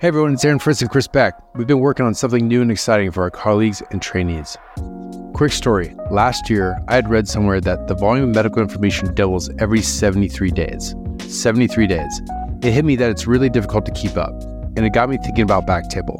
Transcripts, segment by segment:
Hey everyone, it's Aaron Fritz and Chris Beck. We've been working on something new and exciting for our colleagues and trainees. Quick story last year, I had read somewhere that the volume of medical information doubles every 73 days. 73 days. It hit me that it's really difficult to keep up, and it got me thinking about Backtable.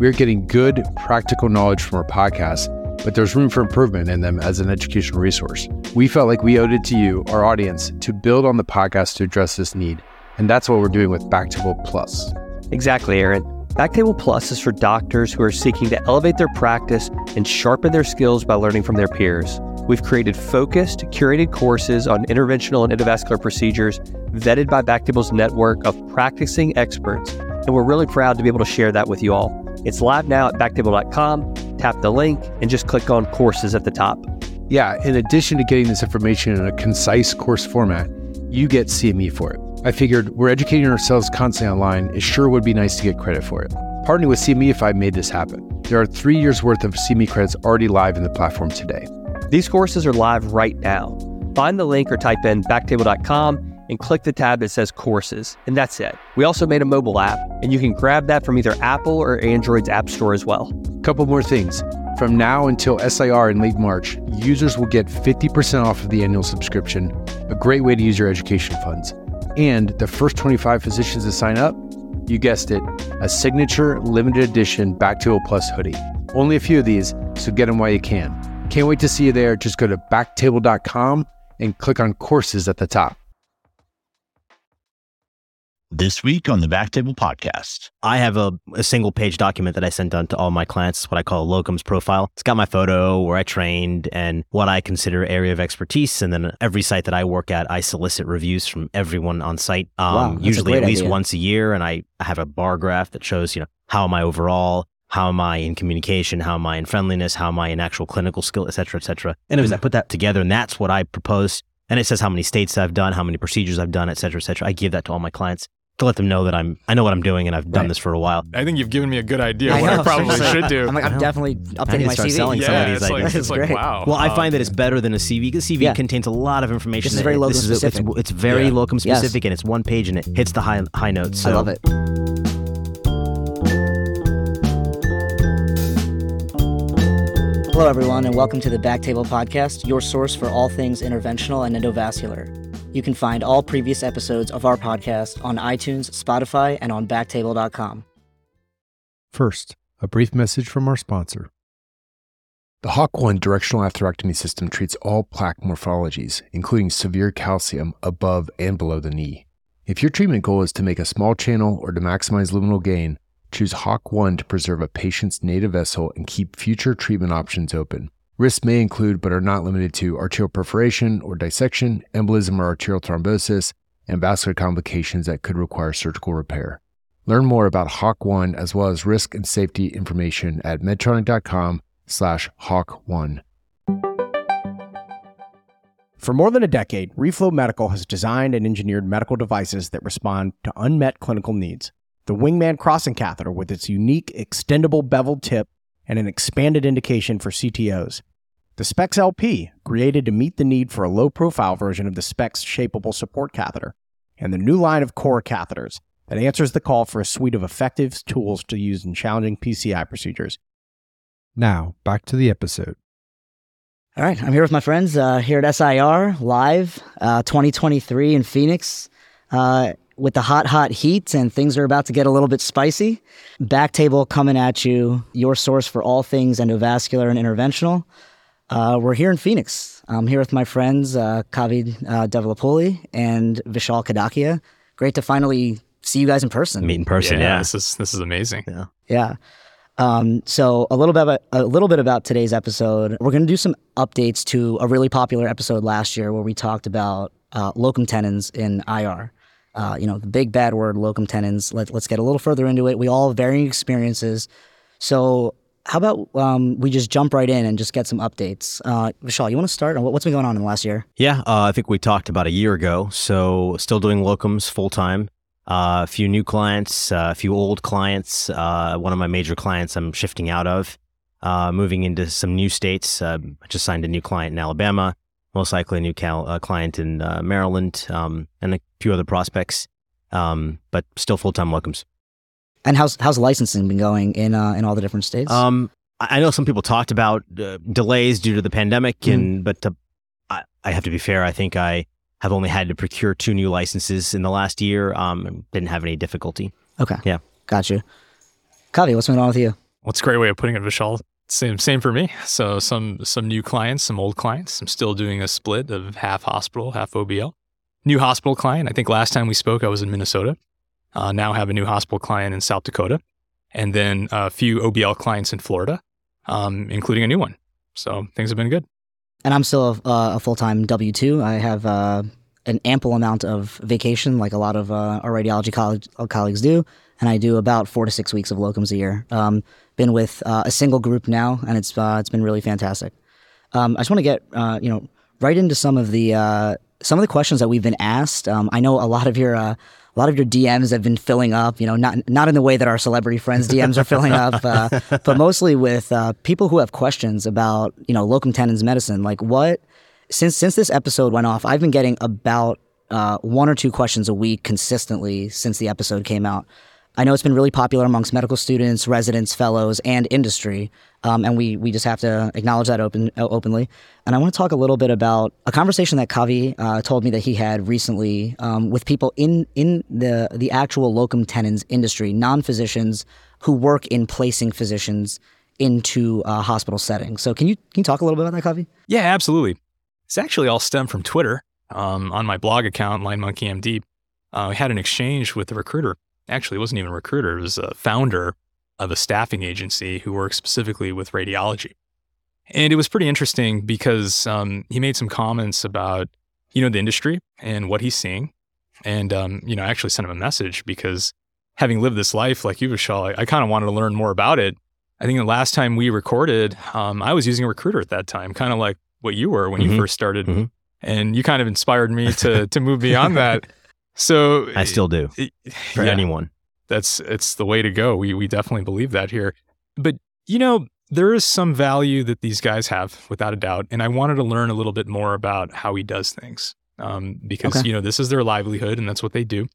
We're getting good, practical knowledge from our podcast, but there's room for improvement in them as an educational resource. We felt like we owed it to you, our audience, to build on the podcast to address this need, and that's what we're doing with Backtable Plus. Exactly, Aaron. Backtable Plus is for doctors who are seeking to elevate their practice and sharpen their skills by learning from their peers. We've created focused, curated courses on interventional and endovascular procedures vetted by Backtable's network of practicing experts, and we're really proud to be able to share that with you all. It's live now at backtable.com. Tap the link and just click on courses at the top. Yeah, in addition to getting this information in a concise course format, you get CME for it. I figured we're educating ourselves constantly online. It sure would be nice to get credit for it. Partnering with CMEfy made this happen. There are three years worth of CME credits already live in the platform today. These courses are live right now. Find the link or type in backtable.com and click the tab that says courses, and that's it. We also made a mobile app, and you can grab that from either Apple or Android's App Store as well. Couple more things. From now until SIR in late March, users will get 50% off of the annual subscription, a great way to use your education funds. And the first 25 physicians to sign up, you guessed it, a signature limited edition Back to Backtable Plus hoodie. Only a few of these, so get them while you can. Can't wait to see you there. Just go to backtable.com and click on courses at the top. This week on the Backtable podcast, I have a, a single page document that I sent on to all my clients. It's what I call a locums profile. It's got my photo, where I trained, and what I consider area of expertise. And then every site that I work at, I solicit reviews from everyone on site, um, Wow, usually at least idea. once a year. And I, I have a bar graph that shows, you know, how am I overall? How am I in communication? How am I in friendliness? How am I in actual clinical skill, et cetera, et cetera. Anyways, I put that together, and that's what I propose. And it says how many states I've done, how many procedures I've done, et cetera, et cetera. I give that to all my clients to let them know that I'm I know what I'm doing and I've done Right. this for a while. I think you've given me a good idea I of what I probably seriously. should do. I'm like, I'm definitely I updating my CV. selling some of yeah, these it's like, it's like wow. Well, I Um, find that it's better than a CV because CV Yeah. contains a lot of information. This is very locum this it's- It's, very Yeah. locum Yes. specific and it's one page and it hits the high high notes. So I love it. Hello, everyone, and welcome to the Back Table Podcast, your source for all things interventional and endovascular. You can find all previous episodes of our podcast on iTunes, Spotify, and on backtable.com. First, a brief message from our sponsor. The HawkOne directional atherectomy system treats all plaque morphologies, including severe calcium above and below the knee. If your treatment goal is to make a small channel or to maximize luminal gain, choose HawkOne to preserve a patient's native vessel and keep future treatment options open. Risks may include, but are not limited to, arterial perforation or dissection, embolism or arterial thrombosis, and vascular complications that could require surgical repair. Learn more about HawkOne as well as risk and safety information at medtronic.com slash HawkOne. For more than a decade, Reflow Medical has designed and engineered medical devices that respond to unmet clinical needs. The Wingman crossing catheter with its unique extendable beveled tip and an expanded indication for CTOs. The SpeX LP, created to meet the need for a low profile version of the SpeX shapeable support catheter. And the new line of core catheters that answers the call for a suite of effective tools to use in challenging PCI procedures. Now, back to the episode. All right, I'm here with my friends uh, here at SIR live, uh, 2023 in Phoenix, uh, with the hot, hot heat, and things are about to get a little bit spicy. Backtable coming at you, your source for all things endovascular and interventional. Uh, we're here in Phoenix. I'm here with my friends uh, Kavi uh, Devulapalli and Vishal Kadakia. Great to finally see you guys in person. meet in person. Yeah. this is this is amazing. Yeah. Um, so a little bit about, a little bit about today's episode. We're going to do some updates to a really popular episode last year where we talked about uh, locum tenens in IR. Uh, you know, the big bad word, locum tenens. Let, let's get a little further into it. We all have varying experiences. So how about um, we just jump right in and just get some updates? Uh, Vishal, you want to start? What- What's been going on in the last year? Yeah, uh, I think we talked about a year ago. So still doing locums full time. Uh, a few new clients, uh, a few old clients. Uh, one of my major clients I'm shifting out of, uh, moving into some new states. I just signed a new client in Alabama, most likely a new cal- uh, client in uh, Maryland, um, and a few other prospects. Um, but still full time locums. And how's how's licensing been going in uh, in all the different states? Um, I I know some people talked about uh, delays due to the pandemic, Mhm. and but to, I, I have to be fair. I think I have only had to procure two new licenses in the last year. Um, didn't have any difficulty. okay. yeah. Got you. Kavi, what's going on with you? What's a great way of putting it, Vishal? Same, same for me. So some some new clients, some old clients. I'm still doing a split of half hospital, half OBL. New hospital client. I think last time we spoke, I was in Minnesota. Uh, now have a new hospital client in South Dakota, and then a few OBL clients in Florida, um, including a new one. So things have been good. And I'm still a, uh, a full time W two. I have uh, an ample amount of vacation, like a lot of uh, our radiology college, colleagues do, and I do about four to six weeks of locums a year. Um, been with uh, a single group now, and it's uh, it's been really fantastic. Um, I just want to get uh, you know right into some of the uh, some of the questions that we've been asked. Um, I know a lot of your uh, a lot of your DMs have been filling up. You know, not not in the way that our celebrity friends DMs are filling up, uh, but mostly with uh, people who have questions about you know locum tenens medicine. Like what since since this episode went off, I've been getting about uh, one or two questions a week consistently since the episode came out. I know it's been really popular amongst medical students, residents, fellows, and industry, um, and we we just have to acknowledge that open uh, openly. And I want to talk a little bit about a conversation that Kavi uh, told me that he had recently um, with people in in the the actual locum tenens industry, non physicians who work in placing physicians into uh, hospital settings. So can you can you talk a little bit about that, Kavi? Yeah, absolutely. It's actually all stemmed from Twitter. Um, on my blog account, Line Monkey MD, uh, I had an exchange with a recruiter. Actually, wasn't even a recruiter; it was a founder of a staffing agency who works specifically with radiology. And it was pretty interesting because um, he made some comments about, you know, the industry and what he's seeing. And um, you know, I actually sent him a message because having lived this life like you, Vishal, I, I kind of wanted to learn more about it. I think the last time we recorded, um, I was using a recruiter at that time, kind of like what you were when you Mhm. first started, Mhm. and you kind of inspired me to to move beyond that. So I still do it- for yeah, anyone. that's it's the way to go. We we definitely believe that here. But you know, there is some value that these guys have, without a doubt. And I wanted to learn a little bit more about how he does things, um, because Okay. you know this is their livelihood and that's what they do.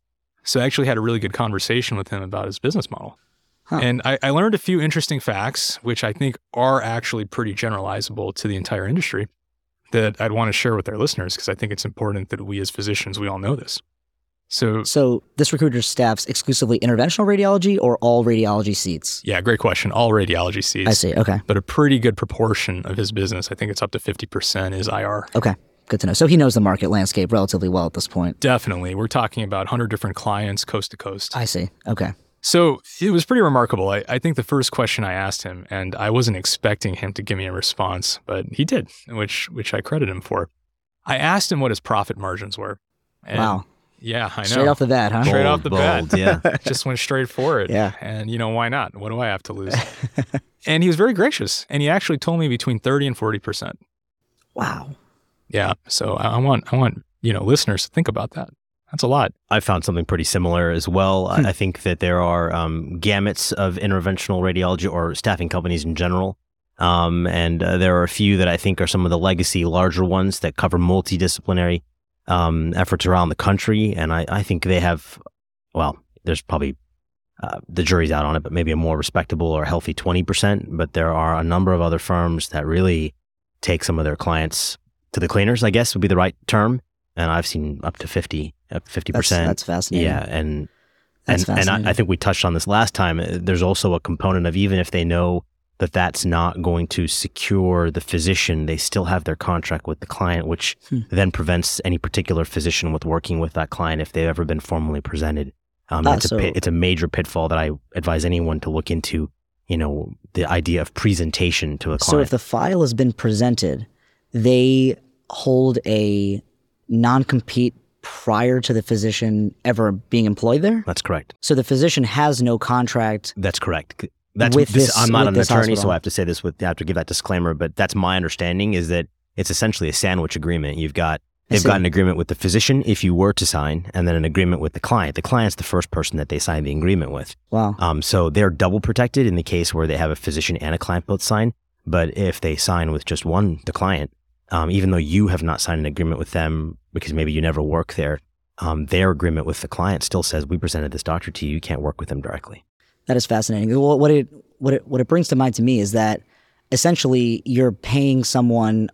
So I actually had a really good conversation with him about his business model. Huh. And I, I learned a few interesting facts, which I think are actually pretty generalizable to the entire industry that I'd want to share with our listeners because I think it's important that we as physicians, we all know this. So So this recruiter staffs exclusively interventional radiology or all radiology seats? yeah, great question. All radiology seats. I see. Okay. but a pretty good proportion of his business, I think it's up to 50% is IR. Okay. Good to know. So he knows the market landscape relatively well at this point. Definitely. We're talking about 100 different clients coast to coast. I see. Okay. So it was pretty remarkable. I, I think the first question I asked him, and I wasn't expecting him to give me a response, but he did, which which I credit him for. I asked him what his profit margins were. And wow. Yeah, I know. Straight off the bat, huh? Straight off the Bold, bat. yeah. Just went straight for it. Yeah. And you know, why not? What do I have to lose? and he was very gracious. And he actually told me between 30 and 40%. Wow. Yeah. So I, I want I want you know listeners to think about that. That's a lot. I found something pretty similar as well. I I think that there are um, gamuts of interventional radiology or staffing companies in general. Um, and uh, there are a few that I think are some of the legacy larger ones that cover multidisciplinary um, efforts around the country. And I, I think they have, well, there's probably uh, the jury's out on it, but maybe a more respectable or healthy 20%. But there are a number of other firms that really take some of their clients to the cleaners, I guess would be the right term. And I've seen up to 50, up to 50%. That's, that's fascinating. Yeah, and That's and and. I, I think we touched on this last time. There's also a component of even if they know that that's not going to secure the physician, they still have their contract with the client, which Hmm. then prevents any particular physician with working with that client if they've ever been formally presented. Um, Ah, it's so- a pit, it's a major pitfall that I advise anyone to look into. You know, the idea of presentation to a client. So if the file has been presented, they hold a non-compete prior to the physician ever being employed there. that's correct. So the physician has no contract. That's correct. That's With this, this- I'm not an attorney, so. I have to say this with I have to give that disclaimer. But that's my understanding is that it's essentially a sandwich agreement. You've got they've got an agreement with the physician if you were to sign, and then an agreement with the client. The client's the first person that they sign the agreement with. Wow. Um, so they're double protected in the case where they have a physician and a client both sign. But if they sign with just one, the client, um, even though you have not signed an agreement with them because maybe you never work there, um, their agreement with the client still says we presented this doctor to you. You can't work with them directly. That is fascinating. What what it what it what it brings to mind to me is that essentially you're paying someone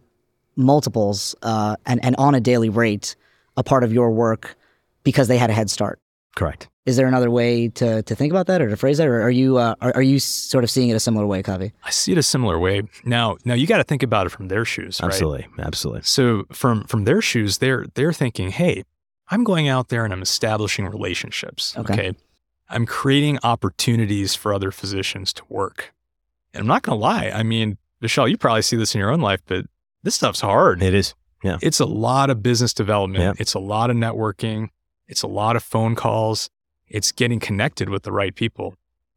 multiples uh, and and on a daily rate a part of your work because they had a head start. Correct. Is there another way to, to think about that or to phrase that, or are you uh, are, are you sort of seeing it a similar way, Kavi? I see it a similar way. Now, now you got to think about it from their shoes, right? Absolutely. Absolutely. So from from their shoes, they're they're thinking, hey, I'm going out there and I'm establishing relationships. Okay. I'm creating opportunities for other physicians to work. And I'm not going to lie. I mean, Vishal, you probably see this in your own life, but this stuff's hard. It is. Yeah. It's a lot of business development. Yeah. It's a lot of networking. It's a lot of phone calls. It's getting connected with the right people.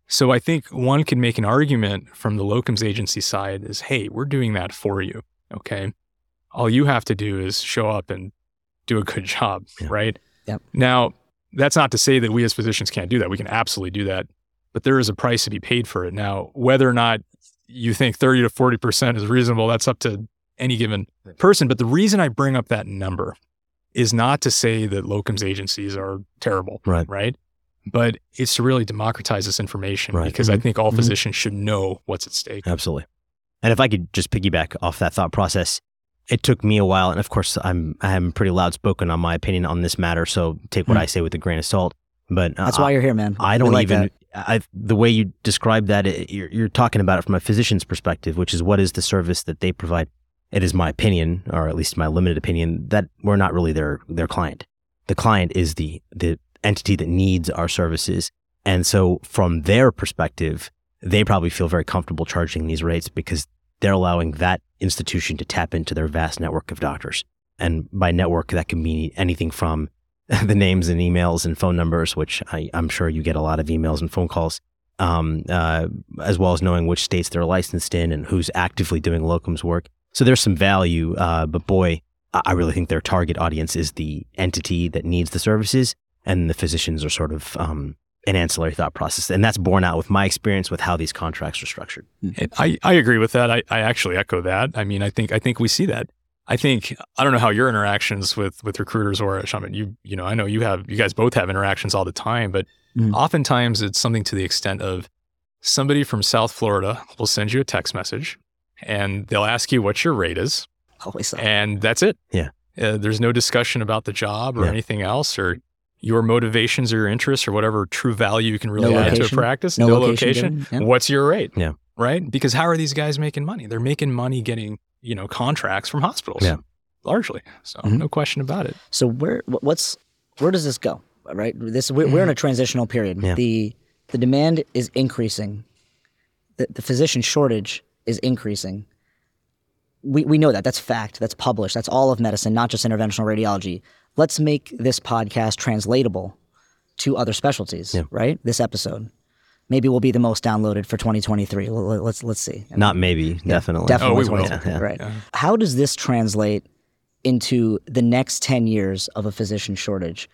So I think one can make an argument from the locums agency side is, hey, we're doing that for you. Okay. All you have to do is show up and do a good job, Yeah. right? Yep. Now, that's not to say that we as physicians can't do that. We can absolutely do that, but there is a price to be paid for it. Now, whether or not you think 30 to 40% is reasonable, that's up to any given person. But the reason I bring up that number is not to say that locums agencies are terrible, Right. right? But it's to really democratize this information Right. because I think all Mhm. physicians should know what's at stake. Absolutely. And if I could just piggyback off that thought process, it took me a while, and of course, I'm I'm pretty loud spoken on my opinion on this matter, so take what Hmm. I say with a grain of salt. But uh, That's why you're here, man. I don't like even. that. I, the way you describe that, it, you're, you're talking about it from a physician's perspective, which is what is the service that they provide. It is my opinion, or at least my limited opinion, that we're not really their their client. The client is the the entity that needs our services, and so from their perspective, they probably feel very comfortable charging these rates because they're allowing that institution to tap into their vast network of doctors. And by network, that can mean anything from the names and emails and phone numbers, which I, I'm sure you get a lot of emails and phone calls, um, uh, as well as knowing which states they're licensed in and who's actively doing locums work. So there's some value, uh, but boy, I I really think their target audience is the entity that needs the services, and the physicians are sort of um, an ancillary thought process, and that's borne out with my experience with how these contracts are structured. I, I agree with that. I, I actually echo that. I mean, I think I think we see that. I think I don't know how your interactions with with recruiters or Shamit, you you know, I know you have you guys both have interactions all the time, but Mhm. oftentimes it's something to the extent of somebody from South Florida will send you a text message and they'll ask you what your rate is, Always and that's it. Yeah. Uh, there's no discussion about the job or Yeah. anything else or your motivations or your interests or whatever true value you can really No add to a practice. No No, location location. yeah. What's your rate? Yeah. Right? Because how are these guys making money? They're making money getting, you know, contracts from hospitals. Yeah. Largely. So Mhm. no question about it. So where what's where does this go? Right. This we're, we're in a transitional period. Yeah. The the demand is increasing. The the physician shortage is increasing. We we know that. That's fact. That's published. That's all of medicine, not just interventional radiology. Let's make this podcast translatable to other specialties. Yeah. Right. This episode. Maybe we'll be the most downloaded for 2023. L- l- Let's let's see. Not maybe, definitely. Definitely. Oh, we will. Yeah, yeah. Right. Yeah. How does this translate into the next 10 years of a physician shortage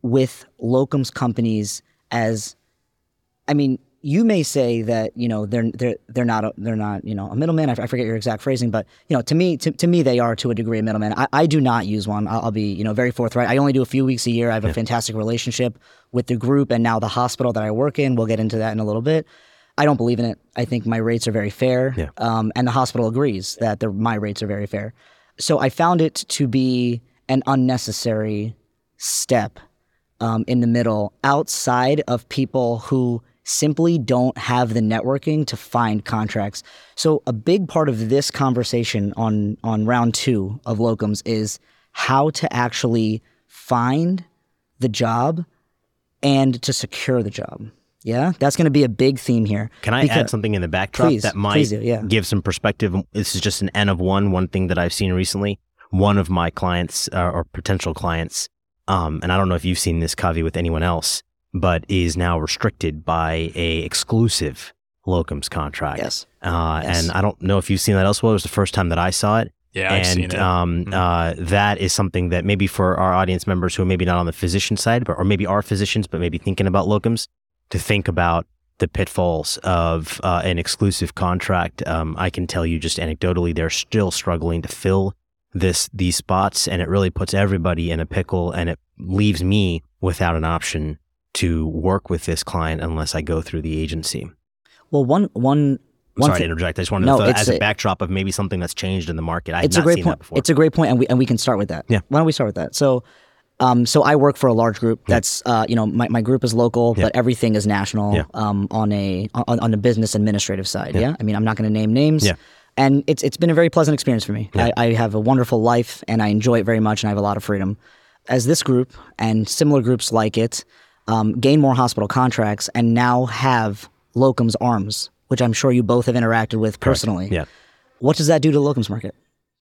with locums companies as I mean, you may say that, you know, they're they're they're not a, they're not, you know, a middleman. I, f- I forget your exact phrasing, but you know, to me to, to me they are to a degree a middleman. I, I do not use one. I'll, I'll be, you know, very forthright. I only do a few weeks a year. I have a fantastic relationship with the group and now the hospital that I work in. We'll get into that in a little bit. I don't believe in it. I think my rates are very fair. Yeah. Um, and the hospital agrees that the, my rates are very fair. So I found it to be an unnecessary step um, in the middle outside of people who simply don't have the networking to find contracts. So a big part of this conversation on on round 2 of locums is how to actually find the job and to secure the job. Yeah? That's going to be a big theme here. Can I Because- add something in the backdrop Please, that might do, yeah. give some perspective? This is just an N of one, one thing that I've seen recently. One of my clients uh, or potential clients, um, and I don't know if you've seen this Kavi with anyone else, but is now restricted by a exclusive locums contract. Yes. Uh, Yes. And I don't know if you've seen that elsewhere. It was the first time that I saw it. Yeah, I've and seen it. Um, Mhm. uh, that is something that maybe for our audience members who are maybe not on the physician side, but or maybe are physicians, but maybe thinking about locums, to think about the pitfalls of uh, an exclusive contract. Um, I can tell you just anecdotally, they're still struggling to fill this these spots, and it really puts everybody in a pickle, and it leaves me without an option to work with this client unless I go through the agency. Well, one one I'm one sorry to interject. I just wanted No, to, as a, a- backdrop of maybe something that's changed in the market. I it's a great seen point. that before. It's a great point, and we and we can start with that. Yeah. Why don't we start with that? So, um, so I work for a large group. That's uh, you know, my, my group is local, Yeah. but everything is national. Yeah. Um, on a on, on the business administrative side. Yeah. I mean, I'm not going to name names. Yeah. And it's it's been a very pleasant experience for me. Yeah. I, I have a wonderful life, and I enjoy it very much, and I have a lot of freedom. As this group and similar groups like it um, gain more hospital contracts and now have locums arms, which I'm sure you both have interacted with personally. Yeah. What does that do to the locums market?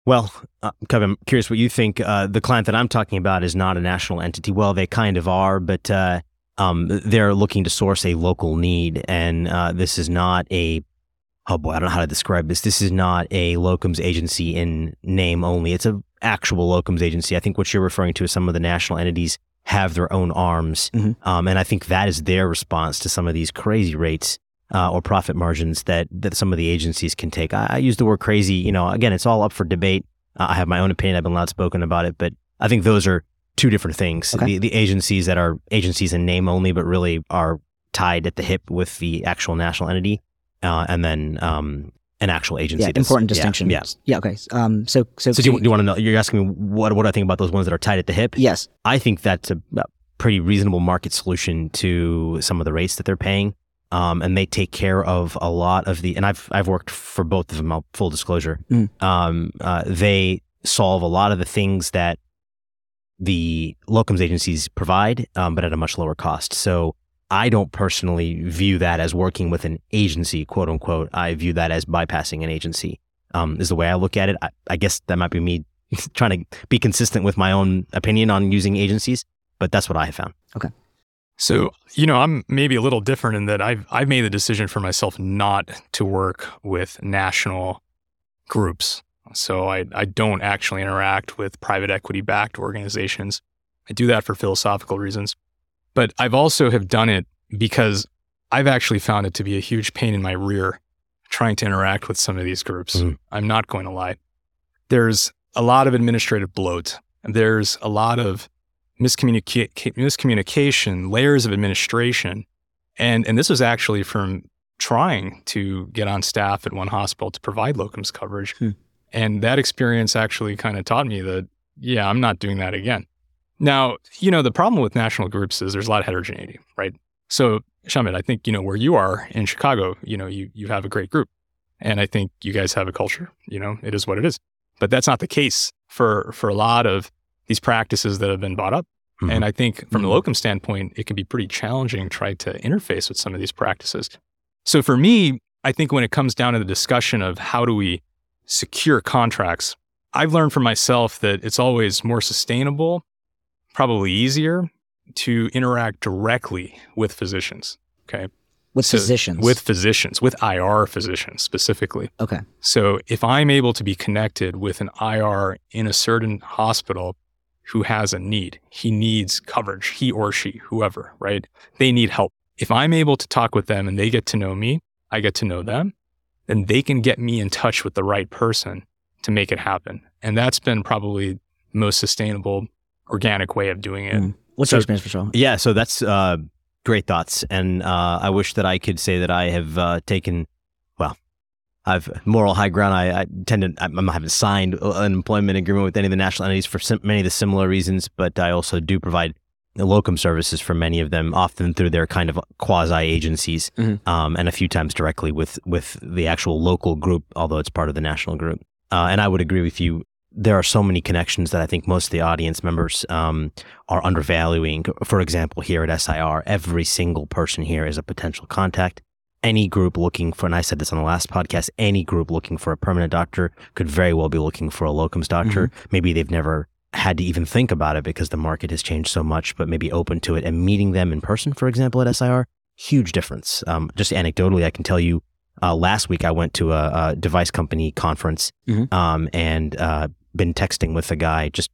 Well, uh, Kavi, I'm curious what you think. Uh, the client that I'm talking about is not a national entity. Well, they kind of are, but uh, um, they're looking to source a local need, and uh, this is not a. Oh boy, I don't know how to describe this. This is not a locums agency in name only. It's a actual locums agency. I think what you're referring to is some of the national entities have their own arms, Mhm. um, and I think that is their response to some of these crazy rates uh, or profit margins that that some of the agencies can take. I, I use the word crazy. You know, again, it's all up for debate. Uh, I have my own opinion. I've been loud spoken about it, but I think those are two different things. Okay. The, the agencies that are agencies in name only, but really are tied at the hip with the actual national entity, uh, and then um, an actual agency. Yeah, important distinction. Yeah. Yeah. Okay. Um. So so, So do you, do you want to know? You're asking me what what do I think about those ones that are tied at the hip? yes. I think that's a, a pretty reasonable market solution to some of the rates that they're paying. Um, and they take care of a lot of the, and I've, I've worked for both of them, I'll- full disclosure. Mm. Um, uh, they solve a lot of the things that the locums agencies provide, um, but at a much lower cost. So I don't personally view that as working with an agency, quote unquote. I view that as bypassing an agency, um, is the way I look at it. I, I guess that might be me trying to be consistent with my own opinion on using agencies, but that's what I have found. Okay. So, you know, I'm maybe a little different in that I've I've made the decision for myself not to work with national groups. So I I don't actually interact with private equity backed organizations. I do that for philosophical reasons. But I've also have done it because I've actually found it to be a huge pain in my rear trying to interact with some of these groups. Mhm. I'm not going to lie. There's a lot of administrative bloat. There's a lot of miscommunica- miscommunication, layers of administration. And, and this was actually from trying to get on staff at one hospital to provide locums coverage. Hmm. And that experience actually kind of taught me that, yeah, I'm not doing that again. Now, you know, the problem with national groups is there's a lot of heterogeneity, right? So, Shamit, I think, you know, where you are in Chicago, you know, you, you have a great group. And I think you guys have a culture, you know, it is what it is. But that's not the case for, for a lot of these practices that have been bought up. Mhm. And I think from Mhm. the locum standpoint, it can be pretty challenging to try to interface with some of these practices. So for me, I think when it comes down to the discussion of how do we secure contracts, I've learned for myself that it's always more sustainable, probably easier to interact directly with physicians. Okay. With So- physicians. With physicians, with IR physicians specifically. okay. So if I'm able to be connected with an IR in a certain hospital who has a need, he needs coverage, he or she, whoever, right? They need help. If I'm able to talk with them and they get to know me, I get to know them, then they can get me in touch with the right person to make it happen. And that's been probably the most sustainable, organic way of doing it. Mm. What's So- your experience, Vishal? Yeah, so that's uh, great thoughts, and uh, I wish that I could say that I have uh, taken, well, I've moral high ground. I, I tend to, I, I haven't signed an employment agreement with any of the national entities for sim- many of the similar reasons, but I also do provide locum services for many of them, often through their kind of quasi agencies, Mhm. um, and a few times directly with with the actual local group, although it's part of the national group. Uh, and I would agree with you. There are so many connections that I think most of the audience members um, are undervaluing. For example, here at SIR, every single person here is a potential contact. Any group looking for, and I said this on the last podcast, any group looking for a permanent doctor could very well be looking for a locums doctor. Maybe they've never had to even think about it because the market has changed so much, but maybe open to it and meeting them in person, for example, at SIR, huge difference. Um, just anecdotally, I can tell you uh, last week I went to a, a device company conference Mhm. um, and uh, been texting with a guy just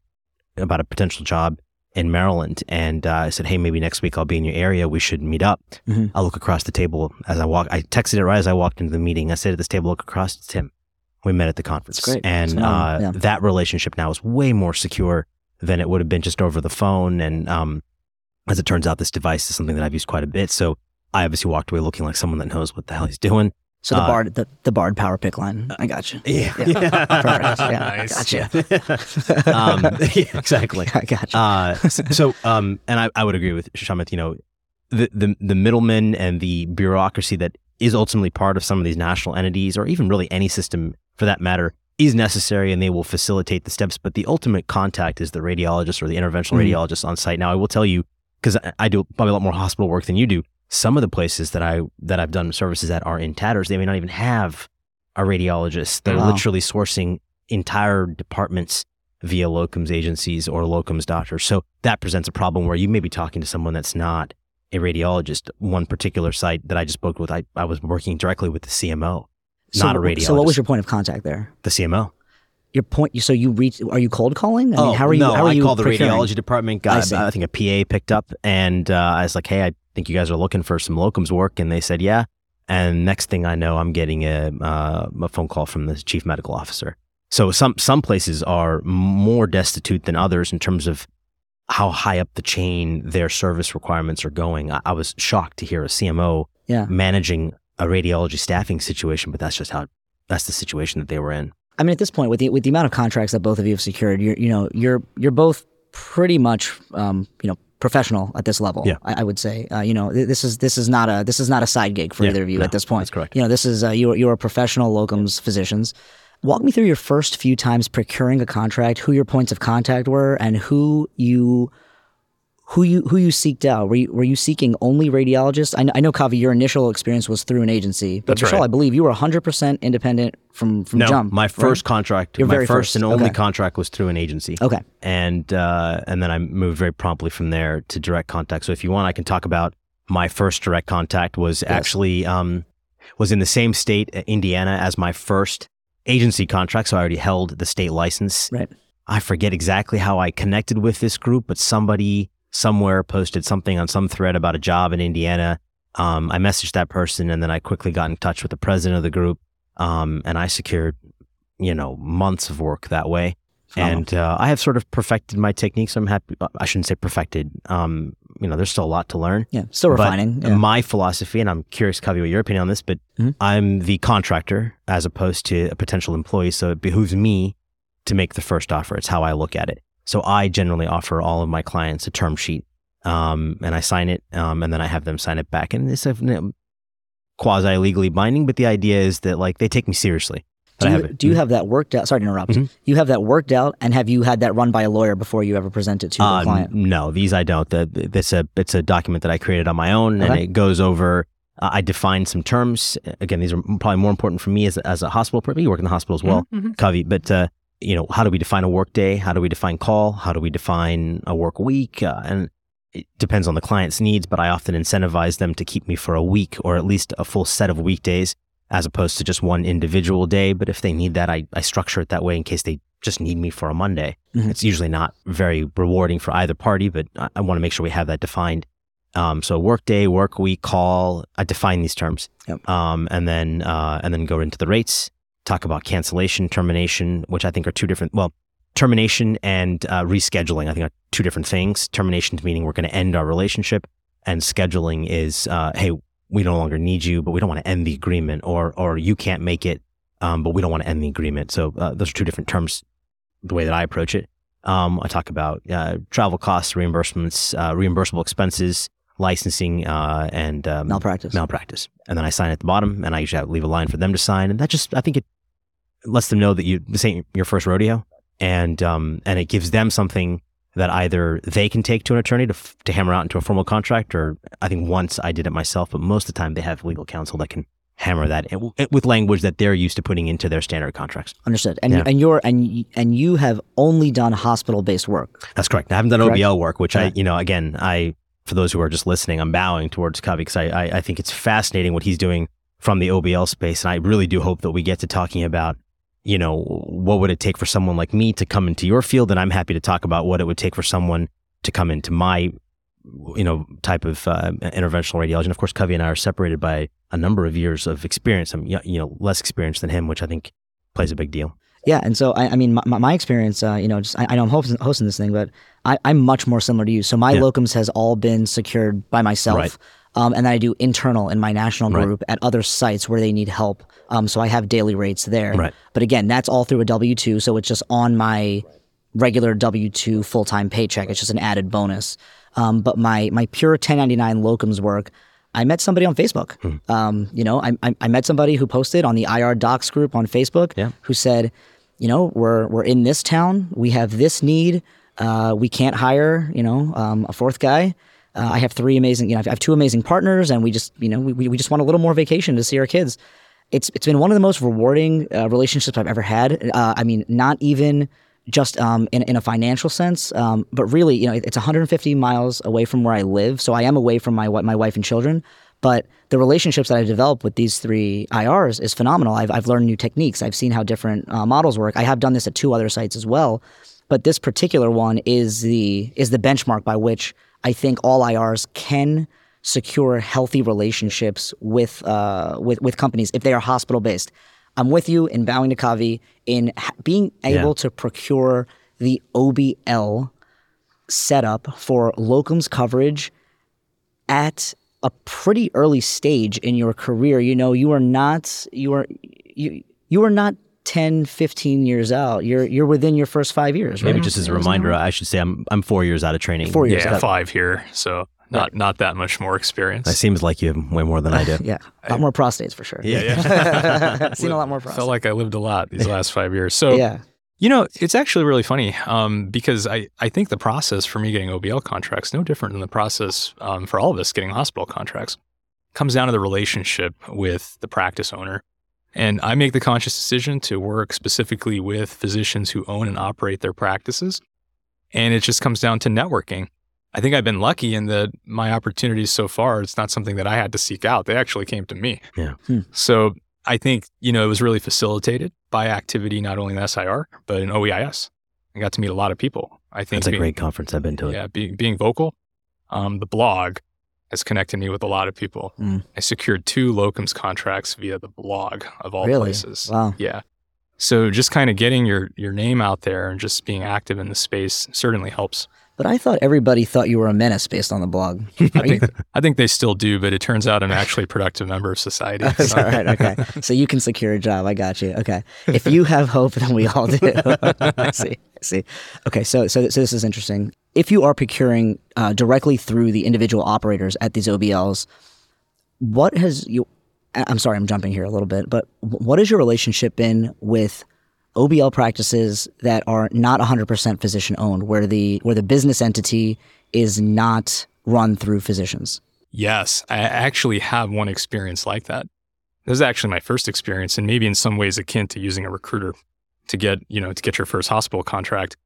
about a potential job in Maryland. And uh, I said, hey, maybe next week I'll be in your area. We should meet up. Mhm. I look across the table as I walk. I texted it right as I walked into the meeting. I said at this table, look across, it's him. We met at the conference. And phenomenal. uh, Yeah. that relationship now is way more secure than it would have been just over the phone. And um, as it turns out, this device is something that I've used quite a bit. So I obviously walked away looking like someone that knows what the hell he's doing. So the Uh, Bard, the, the Bard PowerPICC line. I got you. Yeah. Perfect. Yeah, Nice. Gotcha. um, yeah, exactly. I got you. Uh, so, um, and I, I would agree with Shamit, you know, the, the, the middlemen and the bureaucracy that is ultimately part of some of these national entities, or even really any system for that matter, is necessary and they will facilitate the steps. But the ultimate contact is the radiologist or the interventional Mhm. radiologist on site. Now, I will tell you, because I, I do probably a lot more hospital work than you do, some of the places that I that I've done services at are in tatters. They may not even have a radiologist. They're Wow. literally sourcing entire departments via locums agencies or locums doctors. So that presents a problem where you may be talking to someone that's not a radiologist. One particular site that I just spoke with, I, I was working directly with the CMO, so, not a radiologist. So what was your point of contact there? the CMO? Your point. So you reach? Are you cold calling? I mean, how are you? Oh, no, how are I you called the procuring? radiology department. I Got, see. I, think a PA picked up, and uh, I was like, "Hey, I think you guys are looking for some locums work," and they said, "Yeah." And next thing I know, I'm getting a uh, a phone call from the chief medical officer. So some some places are more destitute than others in terms of how high up the chain their service requirements are going. I, I was shocked to hear a CMO Yeah. managing a radiology staffing situation, but that's just how that's the situation that they were in. I mean, at this point, with the with the amount of contracts that both of you have secured, you're you know you're you're both pretty much um, you know professional at this level. Yeah. I, I would say. Uh, you know, th- this is this is not a this is not a side gig for Yeah, either of you no, at this point. that's correct. You know, this is uh, you are you are professional locums physicians. Walk me through your first few times procuring a contract, who your points of contact were, and who you who you who you seeked out. Were you were you seeking only radiologists? I know, I know Kavi, your initial experience was through an agency, but That's Vishal, right. I believe you were 100 percent independent from from no, jump. my right? first contract, Your my very first, first, and only okay. contract was through an agency. Okay. and uh, and then I moved very promptly from there to direct contact. So if you want, I can talk about my first direct contact was actually um, was in the same state, uh, Indiana, as my first agency contract. So I already held the state license. Right. I forget exactly how I connected with this group, but somebody somewhere posted something on some thread about a job in Indiana. Um, I messaged that person, and then I quickly got in touch with the president of the group, um, and I secured, you know, months of work that way. Phenomenal. And uh, I have sort of perfected my techniques. I'm happy. I shouldn't say perfected. Um, you know, there's still a lot to learn. Yeah, still refining. yeah. My philosophy, and I'm curious, Kavi, what your opinion on this, but Mhm. I'm the contractor as opposed to a potential employee. So it behooves me to make the first offer. It's how I look at it. So I generally offer all of my clients a term sheet, um, and I sign it, um, and then I have them sign it back. And it's a quasi legally binding, but the idea is that like they take me seriously. Do you, have do you have that worked out? Sorry to interrupt. Mhm. You have that worked out, and have you had that run by a lawyer before you ever present it to Uh, the client? No, these I don't. The, it's a it's a document that I created on my own, and it goes over. Uh, I define some terms. Again, these are probably more important for me as as a hospital. You work in the hospital as well, Mhm. Kavi. But uh, you know, how do we define a work day? How do we define call? How do we define a work week? Uh, and it depends on the client's needs, but I often incentivize them to keep me for a week or at least a full set of weekdays, as opposed to just one individual day. But if they need that, I, I structure it that way in case they just need me for a Monday. Mhm. It's usually not very rewarding for either party, but I, I want to make sure we have that defined. Um, so work day, work week, call. I define these terms, Yep. um, and then uh, and then go into the rates. Talk about cancellation, termination, which I think are two different. Well, termination and uh, rescheduling, I think, are two different things. Terminations meaning we're going to end our relationship, and scheduling is, uh, hey, we no longer need you, but we don't want to end the agreement, or or you can't make it, um, but we don't want to end the agreement. So uh, those are two different terms. The way that I approach it, um, I talk about uh, travel costs, reimbursements, uh, reimbursable expenses, licensing, uh, and um, Malpractice. malpractice. And then I sign at the bottom, and I usually leave a line for them to sign, and that just I think it lets them know that you this ain't your first rodeo, and um and it gives them something that either they can take to an attorney to f- to hammer out into a formal contract, or I think once I did it myself, but most of the time they have legal counsel that can hammer that with language that they're used to putting into their standard contracts. Understood. And Yeah. and you're and and you have only done hospital based work. That's correct. I haven't done Correct. OBL work, which I, you know, again, I, for those who are just listening, I'm bowing towards Kavi because I, I, I think it's fascinating what he's doing from the OBL space. And I really do hope that we get to talking about, you know, what would it take for someone like me to come into your field? And I'm happy to talk about what it would take for someone to come into my, you know, type of uh, interventional radiology. And of course, Kavi and I are separated by a number of years of experience. I'm, you know, less experienced than him, which I think plays a big deal. Yeah, and so I, I mean, my, my experience, uh, you know, just I, I know I'm hosting, hosting this thing, but I, I'm much more similar to you. So my Yeah. locums has all been secured by myself, Right. Um, and then I do internal in my national Right. group at other sites where they need help. Um, so I have daily rates there. Right. But again, that's all through a W two, so it's just on my regular W two full time paycheck. It's just an added bonus. Um, but my my pure 1099 locums work. I met somebody on Facebook. Hmm. Um, you know, I, I, I met somebody who posted on the IR Docs group on Facebook Yeah. who said, you know, we're we're in this town. We have this need. Uh, we can't hire, you know, um, a fourth guy. Uh, I have three amazing, you know, I have two amazing partners, and we just, you know, we, we just want a little more vacation to see our kids. It's it's been one of the most rewarding uh, relationships I've ever had. Uh, I mean, not even just um, in in a financial sense, um, but really, you know, it- it's 150 miles away from where I live, so I am away from my my wife and children. But the relationships that I've developed with these three IRs is phenomenal. I've, I've learned new techniques. I've seen how different uh, models work. I have done this at two other sites as well. But this particular one is the is the benchmark by which I think all IRs can secure healthy relationships with uh, with with companies if they are hospital based. I'm with you in bowing to Kavi in ha- being able to procure the OBL setup for locums coverage at a pretty early stage in your career. You know, you are not you are you you are not 10, 15 years out. You're you're within your first five years, right? Maybe just as a reminder, I should say I'm I'm four years out of training. Four years Yeah, out. five here, so not not that much more experience. It seems like you have way more than I do. Yeah, a lot more prostates for sure. Yeah, yeah. Seen a lot more Felt prostates. like I lived a lot these last five years. So yeah, You know, it's actually really funny um, because I, I think the process for me getting OBL contracts no different than the process um, for all of us getting hospital contracts. comes down to the relationship with the practice owner. And I make the conscious decision to work specifically with physicians who own and operate their practices. And it just comes down to networking. I think I've been lucky in that my opportunities so far, it's not something that I had to seek out. They actually came to me. Yeah. Hmm. So I think, you know, it was really facilitated by activity, not only in SIR, but in OEIS. I got to meet a lot of people. I think That's a being- great conference. I've been to it. yeah, being being vocal, um, the blog has connected me with a lot of people. Mm. I secured two locums contracts via the blog of all Really? places. Wow. Yeah. So just kind of getting your your name out there and just being active in the space certainly helps. but I thought everybody thought you were a menace based on the blog. I think I think they still do, but it turns out I'm actually a productive member of society. That's all right. Okay. So you can secure a job. I got you. Okay. If you have hope, then we all do. I see. I see. Okay. So, so, so this is interesting. If you are procuring uh, directly through the individual operators at these OBLs, what has you? I'm sorry, I'm jumping here a little bit, but wh- what has your relationship been with OBL practices that are not 100% physician owned, where the where the business entity is not run through physicians? Yes, I actually have one experience like that. This is actually my first experience, and maybe in some ways akin to using a recruiter to get you know to get your first hospital contract.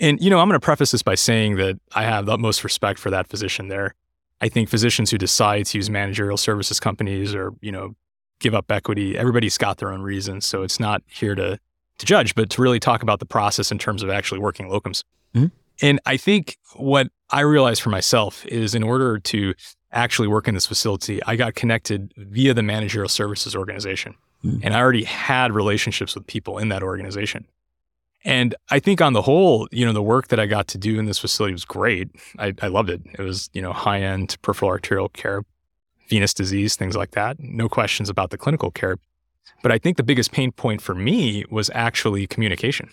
And you know, I'm going to preface this by saying that I have the utmost respect for that physician there. I think physicians who decide to use managerial services companies or you know give up equity, everybody's got their own reasons. So it's not here to to judge, but to really talk about the process in terms of actually working locums. Mhm. And I think what I realized for myself is in order to actually work in this facility, I got connected via the managerial services organization. Mm. And I already had relationships with people in that organization. And I think on the whole, you know, the work that I got to do in this facility was great. I, I loved it. It was, you know, high end peripheral arterial care, venous disease, things like that. No questions about the clinical care. But I think the biggest pain point for me was actually communication.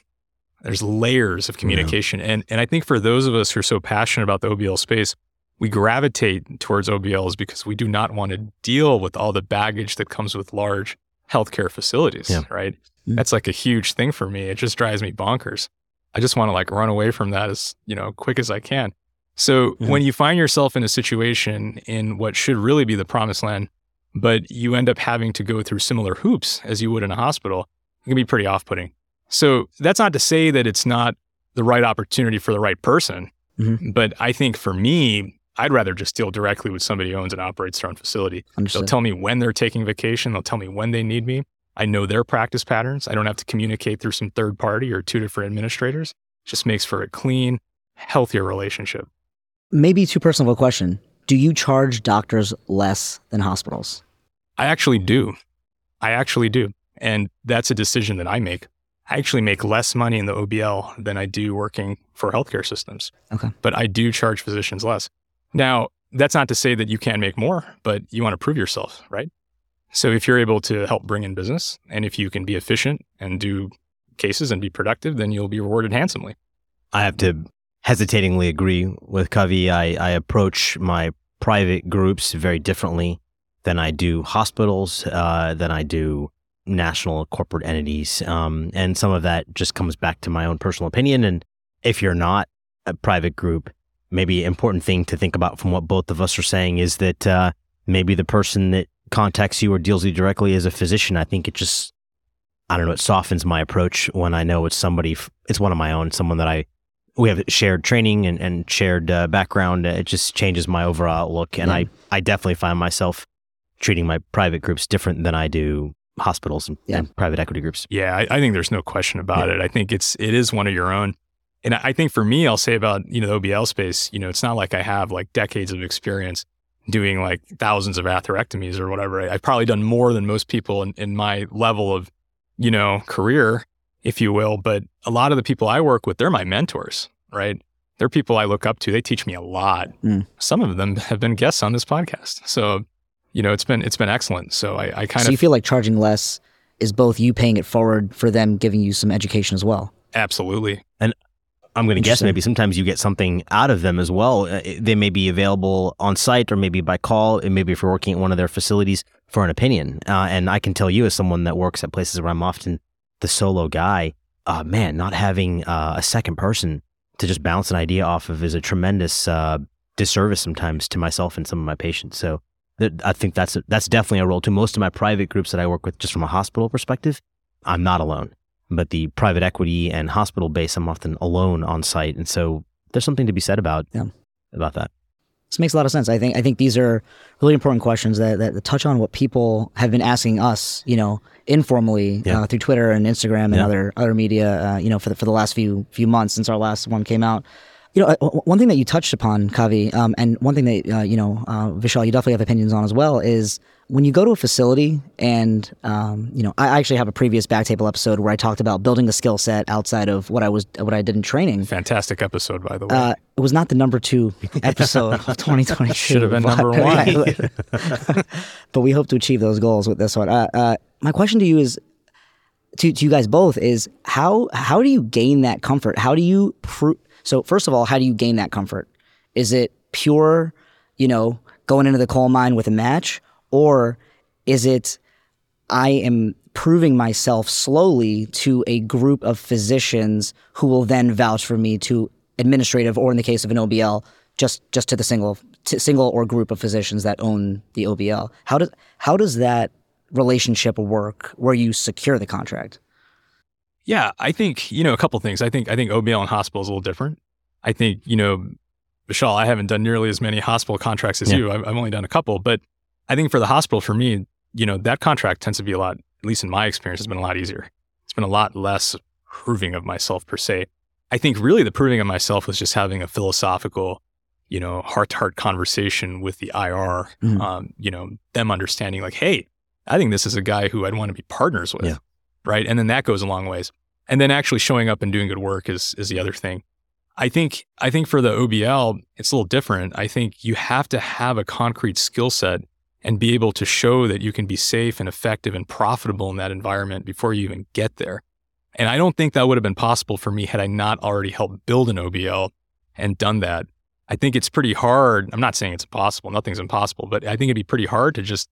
There's layers of communication. And, and I think for those of us who are so passionate about the OBL space, we gravitate towards OBLs because we do not want to deal with all the baggage that comes with large healthcare facilities, Yeah. right? Mm. That's like a huge thing for me. It just drives me bonkers. I just want to like run away from that as, you know, quick as I can. So when you find yourself in a situation in what should really be the promised land, but you end up having to go through similar hoops as you would in a hospital, it can be pretty off-putting. So that's not to say that it's not the right opportunity for the right person, Mhm. but I think for me, I'd rather just deal directly with somebody who owns and operates their own facility. They'll tell me when they're taking vacation. They'll tell me when they need me. I know their practice patterns. I don't have to communicate through some third party or two different administrators. It just makes for a clean, healthier relationship. Maybe too personal of a question. Do you charge doctors less than hospitals? I actually do. I actually do. And that's a decision that I make. I actually make less money in the OBL than I do working for healthcare systems. Okay. But I do charge physicians less. Now, that's not to say that you can't make more, but you want to prove yourself, right? So if you're able to help bring in business and if you can be efficient and do cases and be productive, then you'll be rewarded handsomely. I have to hesitatingly agree with Kavi. I, I approach my private groups very differently than I do hospitals, uh, than I do national corporate entities. Um, and some of that just comes back to my own personal opinion. And if you're not a private group, maybe important thing to think about from what both of us are saying is that uh, maybe the person that contacts you or deals with you directly is a physician. I think it just, I don't know, it softens my approach when I know it's somebody, it's one of my own, someone that I, we have shared training and, and shared uh, background. It just changes my overall outlook. And Yeah. I, I definitely find myself treating my private groups different than I do hospitals and, Yeah. and private equity groups. Yeah, I, I think there's no question about it. I think it's it is one of your own. And I I think for me, I'll say about you know the OBL space, you know, it's not like I have like decades of experience doing like thousands of atherectomies or whatever. I, I've probably done more than most people in, in my level of you know career, if you will. But a lot of the people I work with, they're my mentors, right? They're people I look up to. They teach me a lot. Mm. Some of them have been guests on this podcast, so you know it's been it's been excellent. So I, I kind so of you feel like charging less is both you paying it forward for them giving you some education as well. absolutely I'm going to guess maybe sometimes you get something out of them as well. Uh, They may be available on site or maybe by call, and maybe if you're working at one of their facilities for an opinion. Uh, and I can tell you, as someone that works at places where I'm often the solo guy, uh, man, not having uh, a second person to just bounce an idea off of is a tremendous uh, disservice sometimes to myself and some of my patients. So th- I think that's a, that's definitely a role too. Most of my private groups that I work with, just from a hospital perspective, I'm not alone but the private equity and hospital base, I'm often alone on site, and so there's something to be said about Yeah. about that. This makes a lot of sense. I think I think these are really important questions that, that, touch on what people have been asking us, you know, informally Yeah. uh, through Twitter and Instagram and Yeah. other other media, uh, you know, for the, for the last few few months since our last one came out. You know, uh, one thing that you touched upon, Kavi, um, and one thing that uh, you know, uh, Vishal, you definitely have opinions on as well, is when you go to a facility and um, you know, I actually have a previous back table episode where I talked about building a skill set outside of what I was what I did in training. fantastic episode by the way. Uh, it was not the number two episode of 2022. Should have been but- number one. but we hope to achieve those goals with this one. Uh, uh, my question to you is, to, to you guys both, is how how do you gain that comfort? How do you prove? So first of all, how do you gain that comfort? Is it pure, you know, going into the coal mine with a match, or is it I am proving myself slowly to a group of physicians who will then vouch for me to administrative, or in the case of an OBL, just just to the single to single or group of physicians that own the OBL. How does how does that relationship work where you secure the contract? Yeah, I think you know a couple things. I think I think OBL and hospital is a little different. I think you know, Vishal, I haven't done nearly as many hospital contracts as Yeah. you. I've, I've only done a couple, but I think for the hospital, for me, you know, that contract tends to be a lot. At least in my experience, has been a lot easier. It's been a lot less proving of myself per se. I think really the proving of myself was just having a philosophical, you know, heart to heart conversation with the IR. Mhm. Um, you know, them understanding like, hey, I think this is a guy who I'd want to be partners with Yeah. Right? And then that goes a long ways. And then actually showing up and doing good work is is the other thing. I think I think for the OBL, it's a little different. I think you have to have a concrete skill set and be able to show that you can be safe and effective and profitable in that environment before you even get there. And I don't think that would have been possible for me had I not already helped build an OBL and done that. I think it's pretty hard. I'm not saying it's impossible. Nothing's impossible, but I think it'd be pretty hard to just,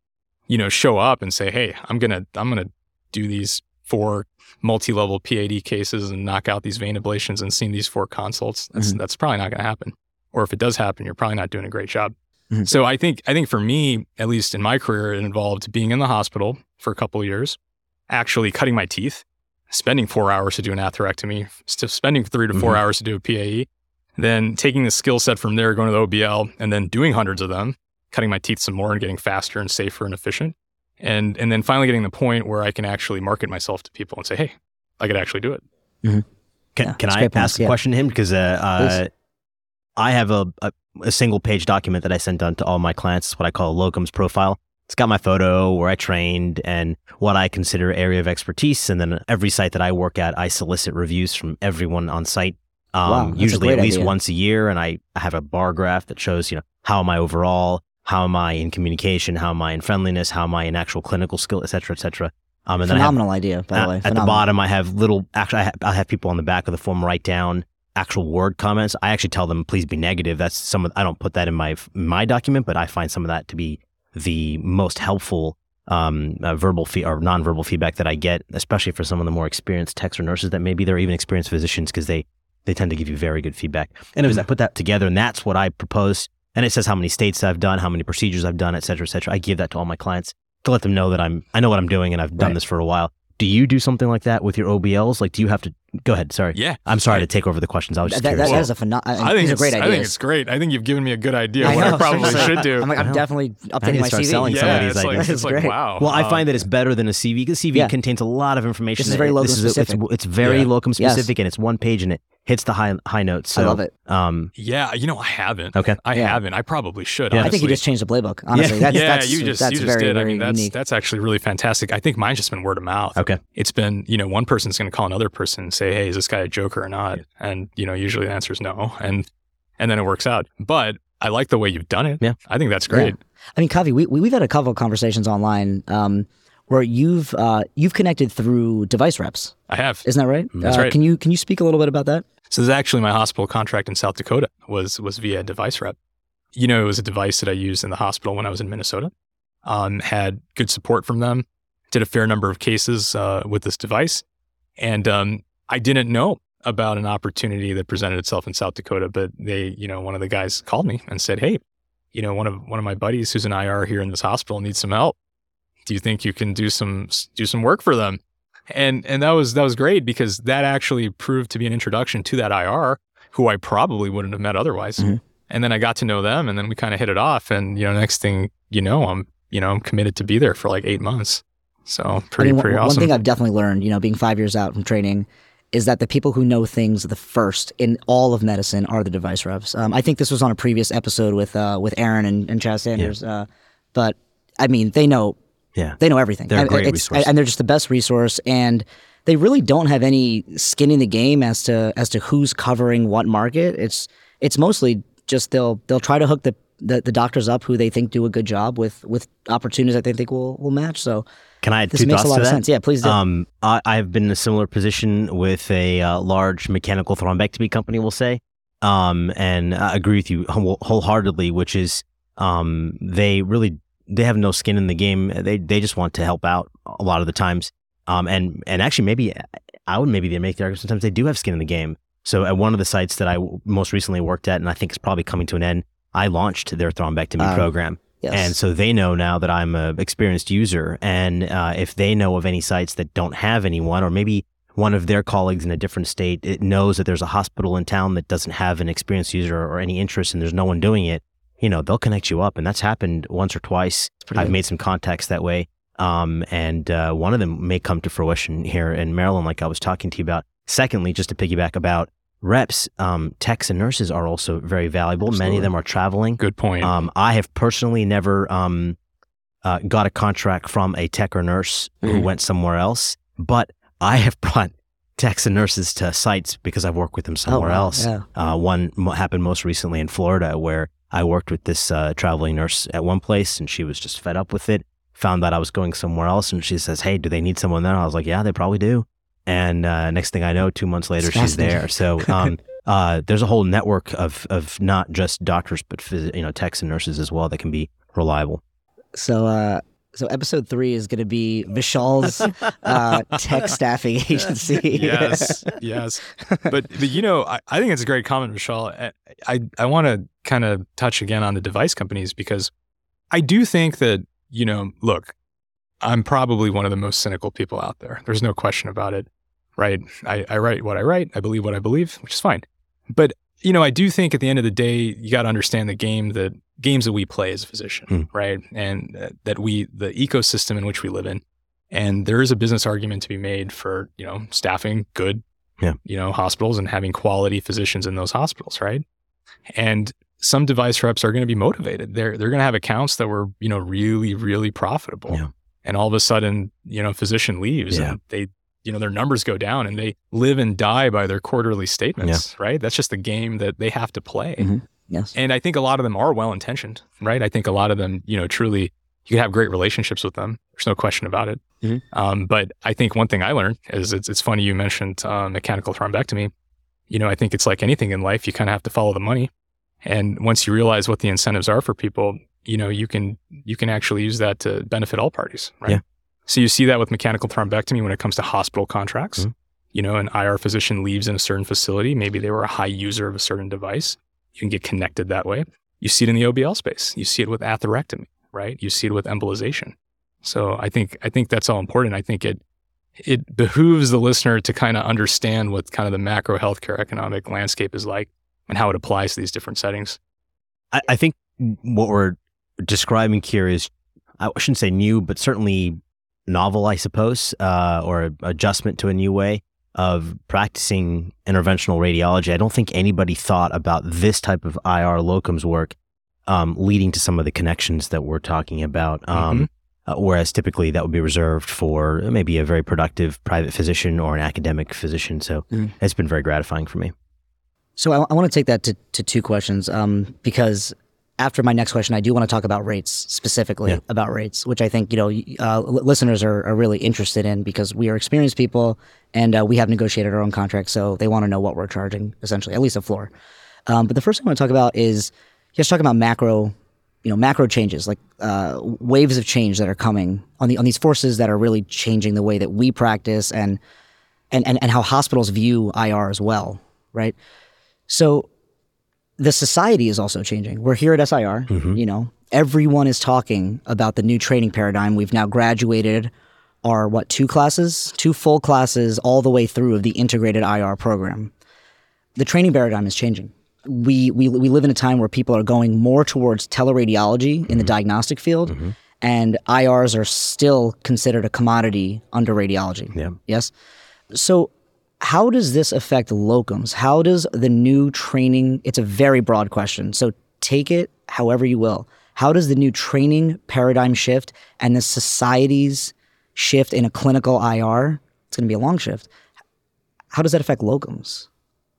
you know, show up and say, "Hey, I'm going to I'm going to do these four multi-level PAD cases and knock out these vein ablations and see these four consults. That's that's probably not going to happen. Or if it does happen, you're probably not doing a great job. Mhm. So I think I think for me, at least in my career, it involved being in the hospital for a couple of years, actually cutting my teeth, spending four hours to do an atherectomy, spending three to 4 Mhm. hours to do a PAE, then taking the skill set from there, going to the OBL, and then doing hundreds of them, cutting my teeth some more and getting faster and safer and efficient and and then finally getting the point where I can actually market myself to people and say, "Hey, I could actually do it." Can, Yeah, can I great points, ask a yeah. question to him? Because uh, uh, I have a, a, a single page document that I sent out to all my clients, what I call a locums profile. it's got my photo, where I trained, and what I consider area of expertise. And then every site that I work at, I solicit reviews from everyone on site. Um, Wow, usually at least idea. once a year, and I, I have a bar graph that shows, you know, how am I overall, how am I in communication, how am I in friendliness, how am I in actual clinical skill, et cetera, et cetera. Um, and then I have Phenomenal idea, by the at, way. at the bottom, I have little. Actually, I have, I have people on the back of the form write down actual word comments. I actually tell them, please be negative. That's some. Of, I don't put that in my my document, but I find some of that to be the most helpful um, uh, verbal fee or nonverbal feedback that I get, especially for some of the more experienced techs or nurses that maybe they're even experienced physicians because they they tend to give you very good feedback. Anyways, I put that together, and that's what I propose. And it says how many states I've done, how many procedures I've done, et cetera, et cetera. I give that to all my clients to let them know that I'm I know what I'm doing and I've done Right. this for a while. Do you do something like that with your OBLs? Like, do you have to go ahead? Sorry, Yeah. I'm sorry to take over the questions. I was just that, curious. that is a phenomenal. I think these are it's, great I think it's great. I think you've given me a good idea I what I know, probably should do. I'm, like, I'm I know. definitely I need updating to my start CV. selling some of yeah, these it's like, it's like great. wow. well, I find that it's better than a CV because CV Yeah. contains a lot of information. This is very It- locum is a- it's- specific. It's, very Yeah. locum Yes. specific and it's one page and it hits the high high notes. So, I love it. Um, Yeah, you know, I haven't. okay. I Yeah. haven't. I probably should. Yeah. I think you just changed the playbook. Honestly, that's, yeah, that's, you just that's you just very, did. I mean, that's unique. that's actually really fantastic. I think mine's just been word of mouth. Okay. It's been you know one person's going to call another person and say, "Hey, is this guy a joker or not?" And you know usually the answer is no, and and then it works out. But I like the way you've done it. Yeah. I think that's great. I mean, Kavi, we, we we've had a couple of conversations online um, where you've uh, you've connected through device reps. I have. Isn't that right? That's uh, right. Can you can you speak a little bit about that? So this is actually my hospital contract in South Dakota was was via device rep. You know, it was a device that I used in the hospital when I was in Minnesota. Um, had good support from them. Did a fair number of cases uh, with this device, and um, I didn't know about an opportunity that presented itself in South Dakota. But they, you know, one of the guys called me and said, "Hey, you know, one of one of my buddies who's an IR here in this hospital needs some help. Do you think you can do some do some work for them?" And and that was that was great because that actually proved to be an introduction to that IR who I probably wouldn't have met otherwise. Mhm. And then I got to know them, and then we kind of hit it off. And you know, next thing you know, I'm you know I'm committed to be there for like eight months. So pretty I mean, pretty one, awesome. one thing I've definitely learned, you know, being five years out from training, is that the people who know things the first in all of medicine are the device reps. Um, I think this was on a previous episode with uh, with Aaron and, and Chaz Sanders, uh, but I mean, they know Yeah. they know everything. They're a I- great resource. and they're just the best resource. And they really don't have any skin in the game as to as to who's covering what market. It's it's mostly just they'll they'll try to hook the, the, the doctors up who they think do a good job with with opportunities that they think will will match. So Can I add this two makes thoughts a lot of that? sense. Yeah, please do. Um, I, I've been in a similar position with a uh, large mechanical thrombectomy company, we'll say, um, and I agree with you wholeheartedly. Which is, um, they really they have no skin in the game. They they just want to help out a lot of the times. Um, and and actually maybe I would maybe make the argument sometimes they do have skin in the game. So at one of the sites that I most recently worked at, and I think is probably coming to an end, I launched their thrombectomy Um, program. yes. And so they know now that I'm a experienced user, and uh, if they know of any sites that don't have anyone, or maybe one of their colleagues in a different state, it knows that there's a hospital in town that doesn't have an experienced user or any interest, and there's no one doing it. You know, they'll connect you up, and that's happened once or twice. I've good. made some contacts that way, um, and uh, one of them may come to fruition here in Maryland, like I was talking to you about. Secondly, just to piggyback about reps, um, techs and nurses are also very valuable. Many of them are traveling. Good point. Um, I have personally never um, uh, got a contract from a tech or nurse who Mhm. went somewhere else, but I have brought techs and nurses to sites because I've worked with them somewhere wow, else. yeah. Uh, one happened most recently in Florida where I worked with this uh, traveling nurse at one place and she was just fed up with it. Found that I was going somewhere else and she says, Hey, do they need someone there? I was like, Yeah, they probably do. And uh, next thing I know, two months later, she's there. So um, uh, there's a whole network of of not just doctors, but phys- you know, techs and nurses as well that can be reliable. So, uh, so episode three is going to be Vishal's uh, tech staffing agency. yes, yes. But, but you know, I, I think it's a great comment, Vishal. I I, I want to kind of touch again on the device companies because I do think that you know, look, I'm probably one of the most cynical people out there. There's no question about it, right? I, I write what I write. I believe what I believe, which is fine. But you know, I do think at the end of the day, you got to understand the game that games that we play as a physician, Hmm. right? And uh, that we the ecosystem in which we live in. And there is a business argument to be made for, you know, staffing good, Yeah. you know, hospitals and having quality physicians in those hospitals, right? And some device reps are going to be motivated. They're they're going to have accounts that were you know really really profitable, Yeah. and all of a sudden you know physician leaves Yeah. and they you know their numbers go down and they live and die by their quarterly statements. Right? That's just the game that they have to play. Mhm. Yes. And I think a lot of them are well intentioned. Right? I think a lot of them you know truly you can have great relationships with them. There's no question about it. Mhm. Um, but I think one thing I learned is it's, it's funny you mentioned uh, mechanical thrombectomy. You know, I think it's like anything in life, you kind of have to follow the money. And once you realize what the incentives are for people, you know, you can you can actually use that to benefit all parties, right? Yeah. So you see that with mechanical thrombectomy when it comes to hospital contracts. Mhm. You know, an IR physician leaves in a certain facility, maybe they were a high user of a certain device. You can get connected that way. You see it in the OBL space. You see it with atherectomy, right? You see it with embolization. So I think I think that's all important. I think it it behooves the listener to kind of understand what kind of the macro healthcare economic landscape is like and how it applies to these different settings. I, I think what we're describing here is, I shouldn't say new, but certainly novel, I suppose, uh, or adjustment to a new way of practicing interventional radiology. I don't think anybody thought about this type of IR locums work um, leading to some of the connections that we're talking about. Um, uh, whereas typically that would be reserved for maybe a very productive private physician or an academic physician. So Mhm. it's been very gratifying for me. So I, I want to take that to, to two questions um, because after my next question, I do want to talk about rates specifically Yeah. about rates, which I think you know uh, li- listeners are, are really interested in because we are experienced people and uh, we have negotiated our own contracts, so they want to know what we're charging essentially, at least a floor. Um, but the first thing I want to talk about is just talking about macro, you know, macro changes like uh, waves of change that are coming on the on these forces that are really changing the way that we practice and and and, and how hospitals view IR as well, right? So the society is also changing. We're here at SIR, mm-hmm. you know, everyone is talking about the new training paradigm. We've now graduated our what two classes, two full classes all the way through of the integrated IR program. The training paradigm is changing. We we we live in a time where people are going more towards teleradiology in the mm-hmm. diagnostic field mm-hmm. and IRs are still considered a commodity under radiology. Yeah. Yes. So how does this affect locums? How does the new training? It's a very broad question. So take it however you will. How does the new training paradigm shift and the society's shift in a clinical IR? It's going to be a long shift. How does that affect locums?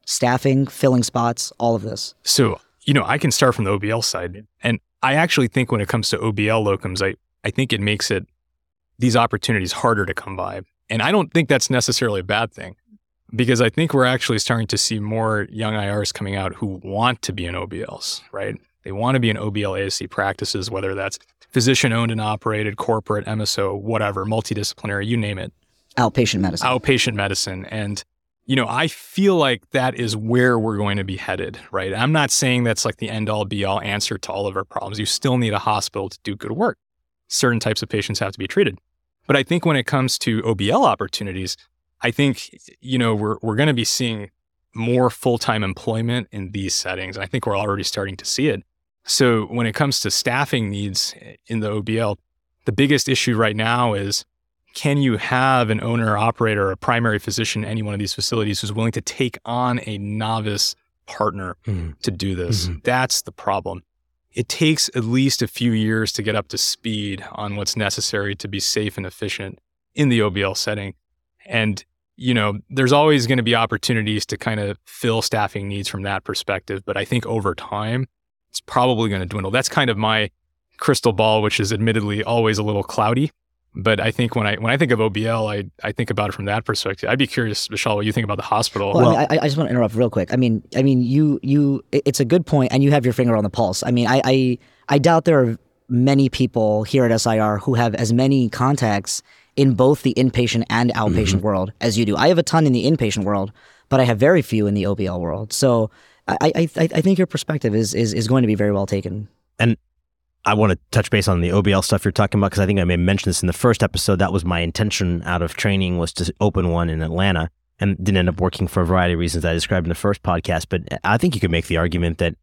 Staffing, filling spots, all of this. So, you know, I can start from the OBL side. And I actually think when it comes to OBL locums, I, I think it makes it these opportunities harder to come by. And I don't think that's necessarily a bad thing because I think we're actually starting to see more young IRs coming out who want to be in OBLs, right? They want to be in OBL ASC practices, whether that's physician owned and operated, corporate, MSO, whatever, multidisciplinary, you name it. Outpatient medicine. outpatient medicine. And you know i feel like that is where we're going to be headed right? I'm not saying that's like the end all be all answer to all of our problems. You still need a hospital to do good work. Certain types of patients have to be treated. But i think when it comes to obl opportunities i think you know we're, we're going to be seeing more full-time employment in these settings And i think we're already starting to see it so when it comes to staffing needs in the obl the biggest issue right now is can you have an owner operator a primary physician in any one of these facilities who's willing to take on a novice partner Mhm. to do this? Mhm. That's the problem. It takes at least a few years to get up to speed on what's necessary to be safe and efficient in the OBL setting. And, you know, there's always going to be opportunities to kind of fill staffing needs from that perspective. But I think over time, it's probably going to dwindle. That's kind of my crystal ball, which is admittedly always a little cloudy. But I think when I when I think of OBL, I I think about it from that perspective. I'd be curious, Vishal, what you think about the hospital. Well, I, mean, I, I just want to interrupt real quick. I mean, I mean, you, you, it's a good point, and you have your finger on the pulse. I mean, I, I, I doubt there are many people here at SIR who have as many contacts in both the inpatient and outpatient mm-hmm. world as you do. I have a ton in the inpatient world, but I have very few in the OBL world. So, I, I, I I think your perspective is, is, is going to be very well taken. And I want to touch base on the OBL stuff you're talking about because I think I may have mentioned this in the first episode. That was my intention out of training was to open one in Atlanta and didn't end up working for a variety of reasons I described in the first podcast. But I think you could make the argument that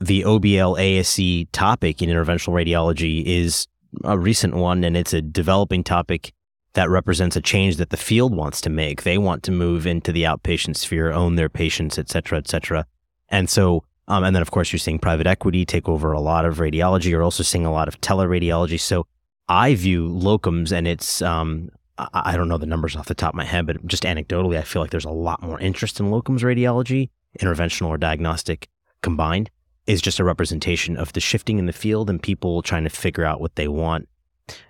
the OBL ASC topic in interventional radiology is a recent one and it's a developing topic that represents a change that the field wants to make. They want to move into the outpatient sphere, own their patients, et cetera, et cetera. And so Um, and then, of course, you're seeing private equity take over a lot of radiology. You're also seeing a lot of teleradiology. So I view locums, and it's, um, I, I don't know the numbers off the top of my head, but just anecdotally, I feel like there's a lot more interest in locums radiology, interventional or diagnostic combined, is just a representation of the shifting in the field and people trying to figure out what they want.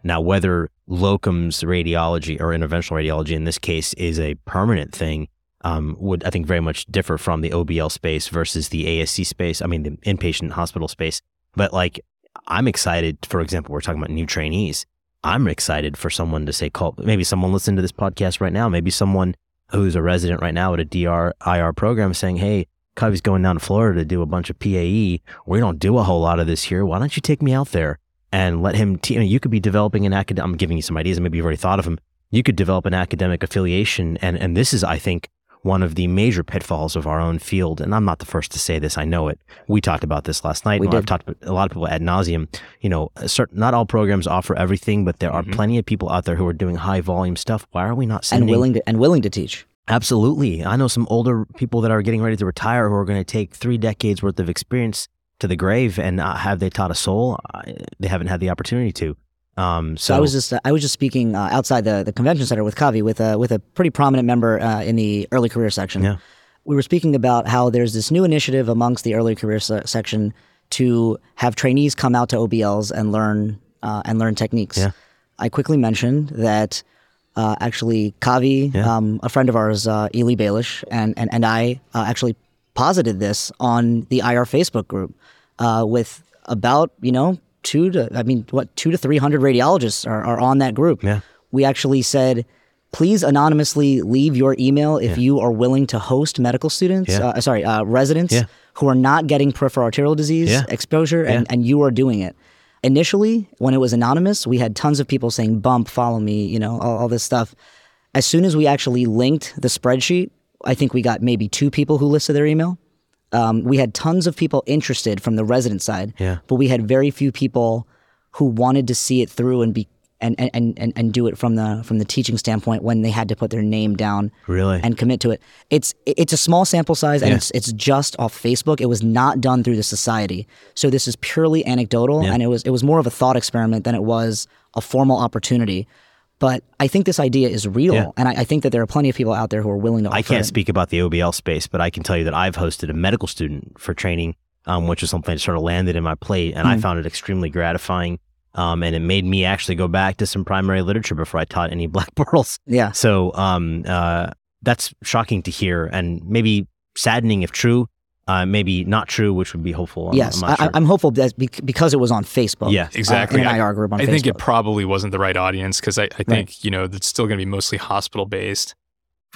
Now, whether locums radiology or interventional radiology in this case is a permanent thing um, would I think very much differ from the OBL space versus the ASC space. I mean, the inpatient hospital space. But like, I'm excited. For example, we're talking about new trainees. I'm excited for someone to say, call maybe someone listening to this podcast right now, maybe someone who's a resident right now at a DR IR program saying, "Hey, Kavi's going down to Florida to do a bunch of PAE. We don't do a whole lot of this here. Why don't you take me out there and let him? T- you, know, you could be developing an academic. I'm giving you some ideas, and maybe you've already thought of them. You could develop an academic affiliation, and and this is, I think, one of the major pitfalls of our own field. And I'm not the first to say this. I know it. We talked about this last night. We did. I've talked to a lot of people ad nauseum. You know, certain, not all programs offer everything, but there are Mhm. plenty of people out there who are doing high volume stuff. Why are we not and willing to and willing to teach. Absolutely. I know some older people that are getting ready to retire who are going to take three decades worth of experience to the grave, and uh, have they taught a soul? Uh, they haven't had the opportunity to. Um, so, So I was just I was just speaking uh, outside the, the convention center with Kavi with a with a pretty prominent member uh, in the early career section. Yeah. We were speaking about how there's this new initiative amongst the early career se- section to have trainees come out to OBLs and learn uh, and learn techniques. Yeah. I quickly mentioned that uh, actually Kavi, Yeah. um, a friend of ours, uh, Ely Baelish, and and and I uh, actually posited this on the IR Facebook group uh, with about you know two to I mean what two to three hundred radiologists are, are on that group. Yeah. We actually said, please anonymously leave your email if you are willing to host medical students. Yeah. Uh, sorry, uh, residents Yeah. who are not getting peripheral arterial disease Yeah. exposure, and, and you are doing it. Initially, when it was anonymous, we had tons of people saying "bump, follow me," you know, all, all this stuff. As soon as we actually linked the spreadsheet, I think we got maybe two people who listed their email. Um, we had tons of people interested from the resident side, Yeah. but we had very few people who wanted to see it through and be and, and, and, and do it from the from the teaching standpoint when they had to put their name down really, and commit to it. It's it's a small sample size and Yeah. it's it's just off Facebook. It was not done through the society. So this is purely anecdotal Yeah. and it was it was more of a thought experiment than it was a formal opportunity. But I think this idea is real, Yeah. and I, I think that there are plenty of people out there who are willing to. I can't it. speak about the OBL space, but I can tell you that I've hosted a medical student for training, um, which was something that sort of landed in my plate, and I Mhm. found it extremely gratifying. Um, and it made me actually go back to some primary literature before I taught any black pearls. Yeah, So um, uh, that's shocking to hear, and maybe saddening if true. Uh, maybe not true, which would be hopeful. I'm, yes, I'm not I, sure. I'm hopeful that because it was on Facebook. Yeah, Exactly. Uh, in an I- IR group on I Facebook. think it probably wasn't the right audience because I, I think, you know, it's still going to be mostly hospital based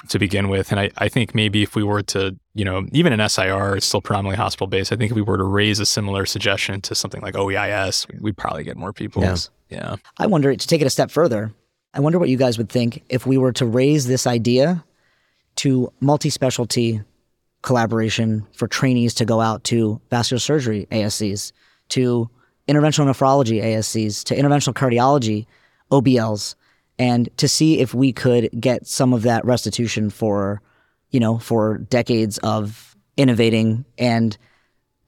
to begin with. And I, I think maybe if we were to, you know, even in SIR, it's still predominantly hospital based. I think if we were to raise a similar suggestion to something like OEIS, we'd probably get more people. Yes. Yeah. I wonder to take it a step further. I wonder what you guys would think if we were to raise this idea to multi-specialty collaboration for trainees to go out to vascular surgery ASCs, to interventional nephrology ASCs, to interventional cardiology OBLs, and to see if we could get some of that restitution for, you know, for decades of innovating and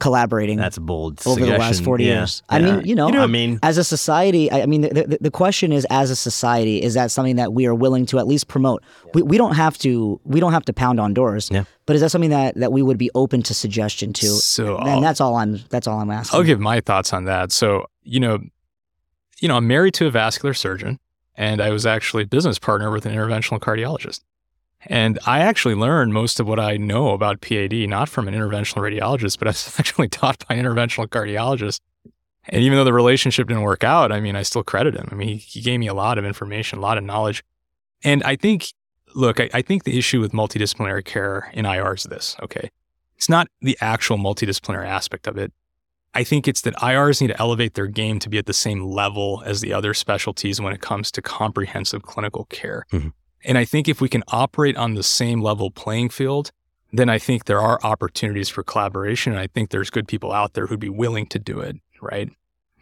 collaborating that's a bold over the last 40 Yeah. years. I mean, you know, I mean, as a society, I I mean, the, the, the question is, as a society, is that something that we are willing to at least promote? We, we don't have to we don't have to pound on doors, Yeah. but is that something that, that we would be open to suggestion to? So and I'll- that's all I'm that's all I'm asking. I'll give my thoughts on that. So, you know, you know, I'm married to a vascular surgeon and I was actually a business partner with an interventional cardiologist. And I actually learned most of what I know about PAD not from an interventional radiologist, but I was actually taught by an interventional cardiologist. And even though the relationship didn't work out, I mean, I still credit him. I mean, he, gave me a lot of information, a lot of knowledge. And I think, look, I, I think the issue with multidisciplinary care in IR is this, okay? It's not the actual multidisciplinary aspect of it. I think it's that IRs need to elevate their game to be at the same level as the other specialties when it comes to comprehensive clinical care. Mhm. And I think if we can operate on the same level playing field, then I think there are opportunities for collaboration. And I think there's good people out there who'd be willing to do it, right?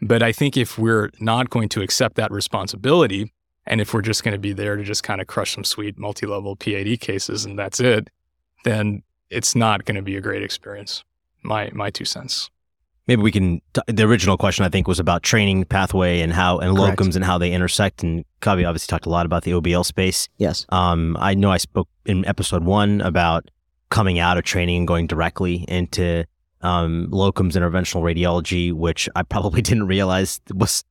But I think if we're not going to accept that responsibility, and if we're just going to be there to just kind of crush some sweet multi level PAD cases and that's it, then it's not going to be a great experience. my my two cents. Maybe we can. T- the original question I think was about training pathway and how and Correct. locums and how they intersect. And Kavi obviously talked a lot about the OBL space. Yes. Um, I know I spoke in episode one about coming out of training and going directly into um, locums interventional radiology, which I probably didn't realize was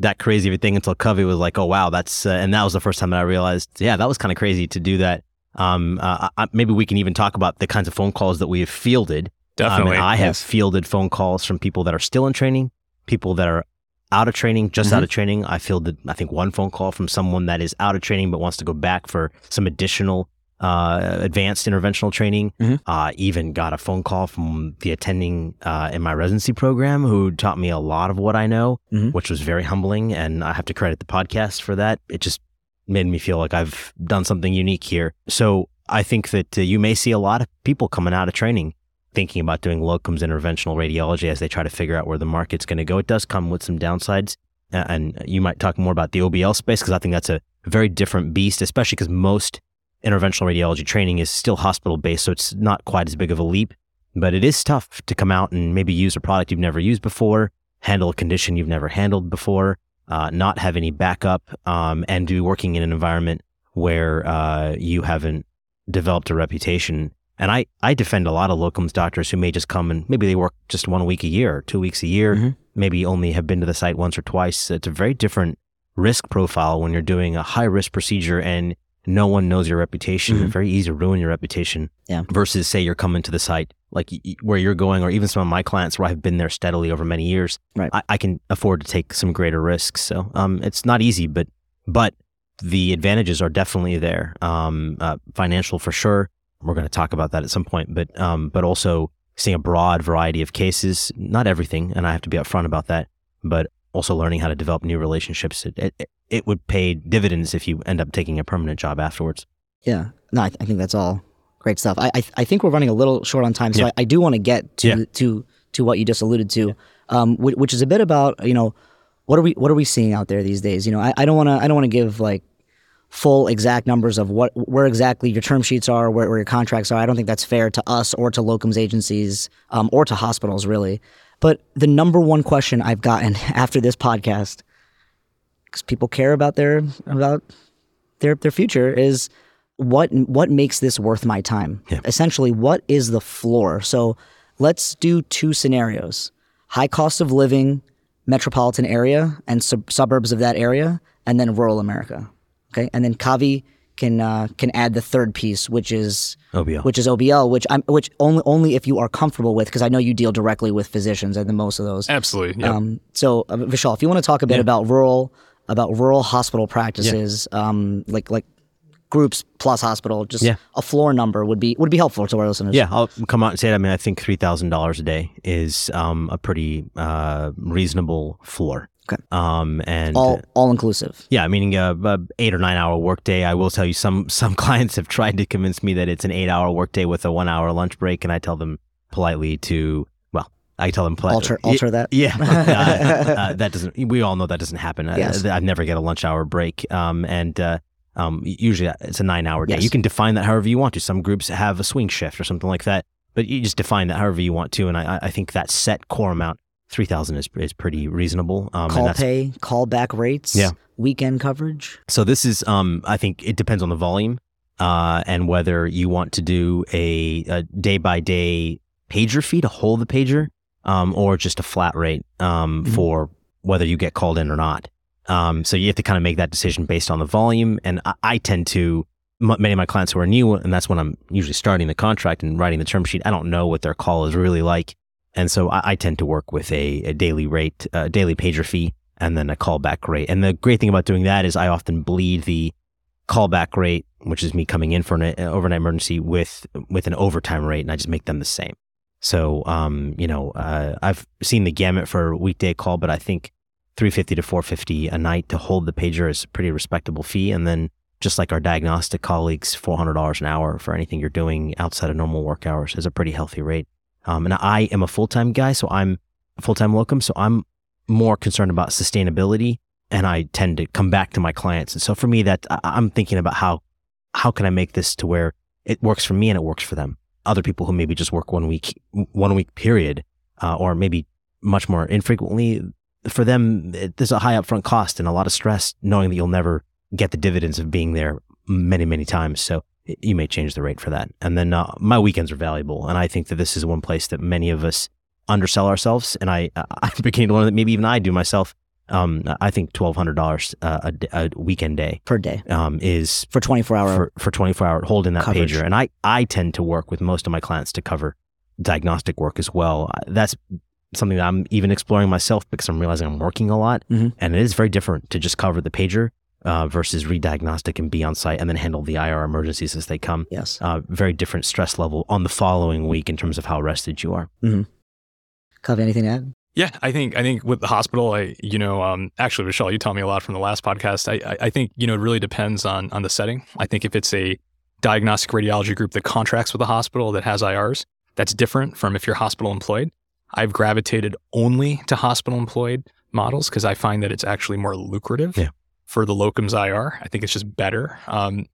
that crazy of a thing until Kavi was like, "Oh wow, that's," uh, and that was the first time that I realized, yeah, that was kind of crazy to do that. Um, uh, I, maybe we can even talk about the kinds of phone calls that we have fielded. Um, Definitely. and I have yes. fielded phone calls from people that are still in training, people that are out of training, just Mm-hmm. out of training. I fielded, I think, one phone call from someone that is out of training but wants to go back for some additional uh, advanced interventional training. Mhm. Uh, even got a phone call from the attending uh, in my residency program who taught me a lot of what I know, Mhm. which was very humbling. And I have to credit the podcast for that. It just made me feel like I've done something unique here. So I think that uh, you may see a lot of people coming out of training thinking about doing locums interventional radiology as they try to figure out where the market's going to go. It does come with some downsides. And you might talk more about the OBL space because I think that's a very different beast, especially because most interventional radiology training is still hospital based. So it's not quite as big of a leap, but it is tough to come out and maybe use a product you've never used before, handle a condition you've never handled before, uh, not have any backup, um, and be working in an environment where uh, you haven't developed a reputation. And I, I defend a lot of locums doctors who may just come and maybe they work just one week a year two weeks a year, Mhm. maybe only have been to the site once or twice. It's a very different risk profile when you're doing a high risk procedure and no one knows your reputation. Mhm. It's very easy to ruin your reputation. Yeah. Versus say you're coming to the site like where you're going, or even some of my clients where I've been there steadily over many years. Right. I, I can afford to take some greater risks. So um, it's not easy, but but the advantages are definitely there. Um, uh, financial for sure. We're going to talk about that at some point, but um, but also seeing a broad variety of cases. Not everything, and I have to be upfront about that. But also learning how to develop new relationships. It, it, it would pay dividends if you end up taking a permanent job afterwards. Yeah. No, I, th- I think that's all great stuff. I I, th- I think we're running a little short on time, so Yeah. I, I do want to get to Yeah. to to what you just alluded to, um, which, which is a bit about you know what are we what are we seeing out there these days? You know, I, I don't want to I don't want to give like full exact numbers of what where exactly your term sheets are, where, where your contracts are. I don't think that's fair to us or to locums agencies um, or to hospitals really. But the number one question I've gotten after this podcast, because people care about their about their their future, is what what makes this worth my time? Yeah. Essentially, what is the floor? So let's do two scenarios: high cost of living, metropolitan area, and sub- suburbs of that area, and then rural America. Okay, and then Kavi can uh, can add the third piece, which is OBL. which is OBL, which I'm which only only if you are comfortable with, because I know you deal directly with physicians and the most of those. Absolutely. Yep. Um, so, uh, Vishal, if you want to talk a bit about rural about rural hospital practices, um, like like groups plus hospital, just Yeah. a floor number would be would be helpful to our listeners. Yeah, I'll come out and say it. I mean, I think three thousand dollars a day is um, a pretty uh, reasonable floor. Okay. Um, and all all inclusive. yeah, meaning a, a eight or nine hour workday. I will tell you, some some clients have tried to convince me that it's an eight hour workday with a one hour lunch break, and I tell them politely to well, I tell them politely Alter alter that. Yeah, uh, uh, that doesn't. We all know that doesn't happen. I- Yes. I, never get a lunch hour break, um, and uh, um, usually it's a nine hour day. Yes. You can define that however you want to. Some groups have a swing shift or something like that, but you just define that however you want to. And I, I think that set core amount, three thousand, is is pretty reasonable. Um, Call pay, call back rates, Yeah. weekend coverage. so this is, um, I think it depends on the volume, uh, and whether you want to do a, day by day pager fee to hold the pager, um, or just a flat rate, um, Mhm. for whether you get called in or not. Um, so you have to kind of make that decision based on the volume. And I, I tend to, many of my clients who are new, and that's when I'm usually starting the contract and writing the term sheet. I don't know what their call is really like. And so I, I tend to work with a, a daily rate, uh, daily pager fee, and then a callback rate. And the great thing about doing that is I often bleed the callback rate, which is me coming in for an uh, overnight emergency, with with an overtime rate, and I just make them the same. So, um, you know, uh, I've seen the gamut for a weekday call, but I think 350 to 450 a night to hold the pager is a pretty respectable fee. And then just like our diagnostic colleagues, $400 an hour for anything you're doing outside of normal work hours is a pretty healthy rate. Um, and I am a full-time guy, so I'm full-time locum. So I'm more concerned about sustainability and I tend to come back to my clients. And so for me, that I'm thinking about how, how can I make this to where it works for me and it works for them. other people who maybe just work one week, one week period, uh, or maybe much more infrequently. For them, it, there's a high upfront cost and a lot of stress knowing that you'll never get the dividends of being there many, many times. So you may change the rate for that. And then uh, my weekends are valuable. And I think that this is one place that many of us undersell ourselves. And I, I'm beginning to learn that maybe even I do myself. Um, I think twelve hundred dollars uh, a, a weekend day per day um, is for twenty four hour for, for twenty four hour holding that coverage. pager. And I I tend to work with most of my clients to cover diagnostic work as well. That's something that I'm even exploring myself because I'm realizing I'm working a lot, Mhm. and it is very different to just cover the pager uh, versus read diagnostic and be on site and then handle the IR emergencies as they come. Yes. Uh, very different stress level on the following week in terms of how rested you are. Kavi, anything to add? Yeah, I think I think with the hospital, I you know, um, actually, Vishal, you taught me a lot from the last podcast. I, I I think you know it really depends on on the setting. I think if it's a diagnostic radiology group that contracts with a hospital that has IRs, that's different from if you're hospital employed. I've gravitated only to hospital employed models because I find that it's actually more lucrative Yeah. For the locums IR. I think it's just better um,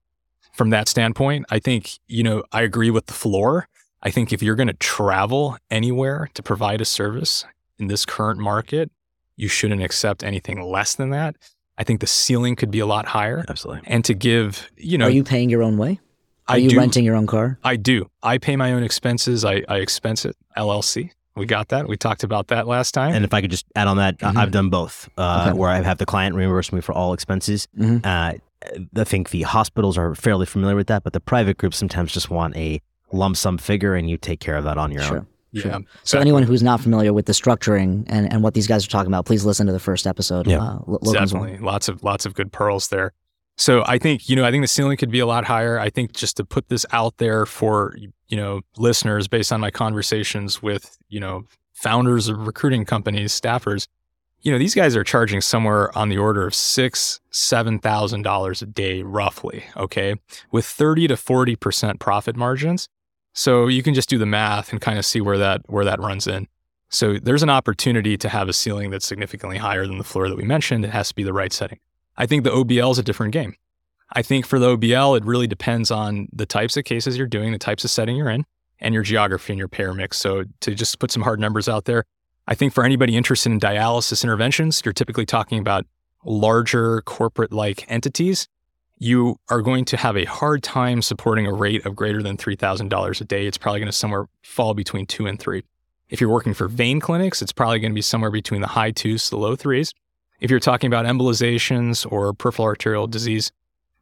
from that standpoint. I think you know I agree with the floor. I think if you're going to travel anywhere to provide a service in this current market, you shouldn't accept anything less than that. I think the ceiling could be a lot higher. Absolutely. And to give, you know, Are you paying your own way? Are I you do, renting your own car? I do. I pay my own expenses. I, I expense it. LLC. We got that. We talked about that last time. And if I could just add on that, I- Mhm. I've done both, uh, Okay. where I have the client reimburse me for all expenses. Mhm. Uh, I think the hospitals are fairly familiar with that, but the private groups sometimes just want a lump sum figure, and you take care of that on your Sure. own. yeah. sure. So exactly. anyone who's not familiar with the structuring and, and what these guys are talking about, please listen to the first episode. Yeah. uh, Lo- Locums one. Definitely. Lots of lots of good pearls there. So I think, you know, I think the ceiling could be a lot higher. I think just to put this out there for, you know, listeners based on my conversations with, you know, founders of recruiting companies, staffers, you know, these guys are charging somewhere on the order of six, seven thousand dollars a day, roughly. Okay. With 30 to 40 percent profit margins. So you can just do the math and kind of see where that where that runs in. So there's an opportunity to have a ceiling that's significantly higher than the floor that we mentioned. It has to be the right setting. I think the OBL is a different game. I think for the OBL, it really depends on the types of cases you're doing, the types of setting you're in, and your geography and your payer mix. So to just put some hard numbers out there, I think for anybody interested in dialysis interventions, you're typically talking about larger corporate like entities. You are going to have a hard time supporting a rate of greater than $3,000 a day. It's probably going to somewhere fall between two and three. If you're working for vein clinics, it's probably going to be somewhere between the high twos to the low threes. If you're talking about embolizations or peripheral arterial disease,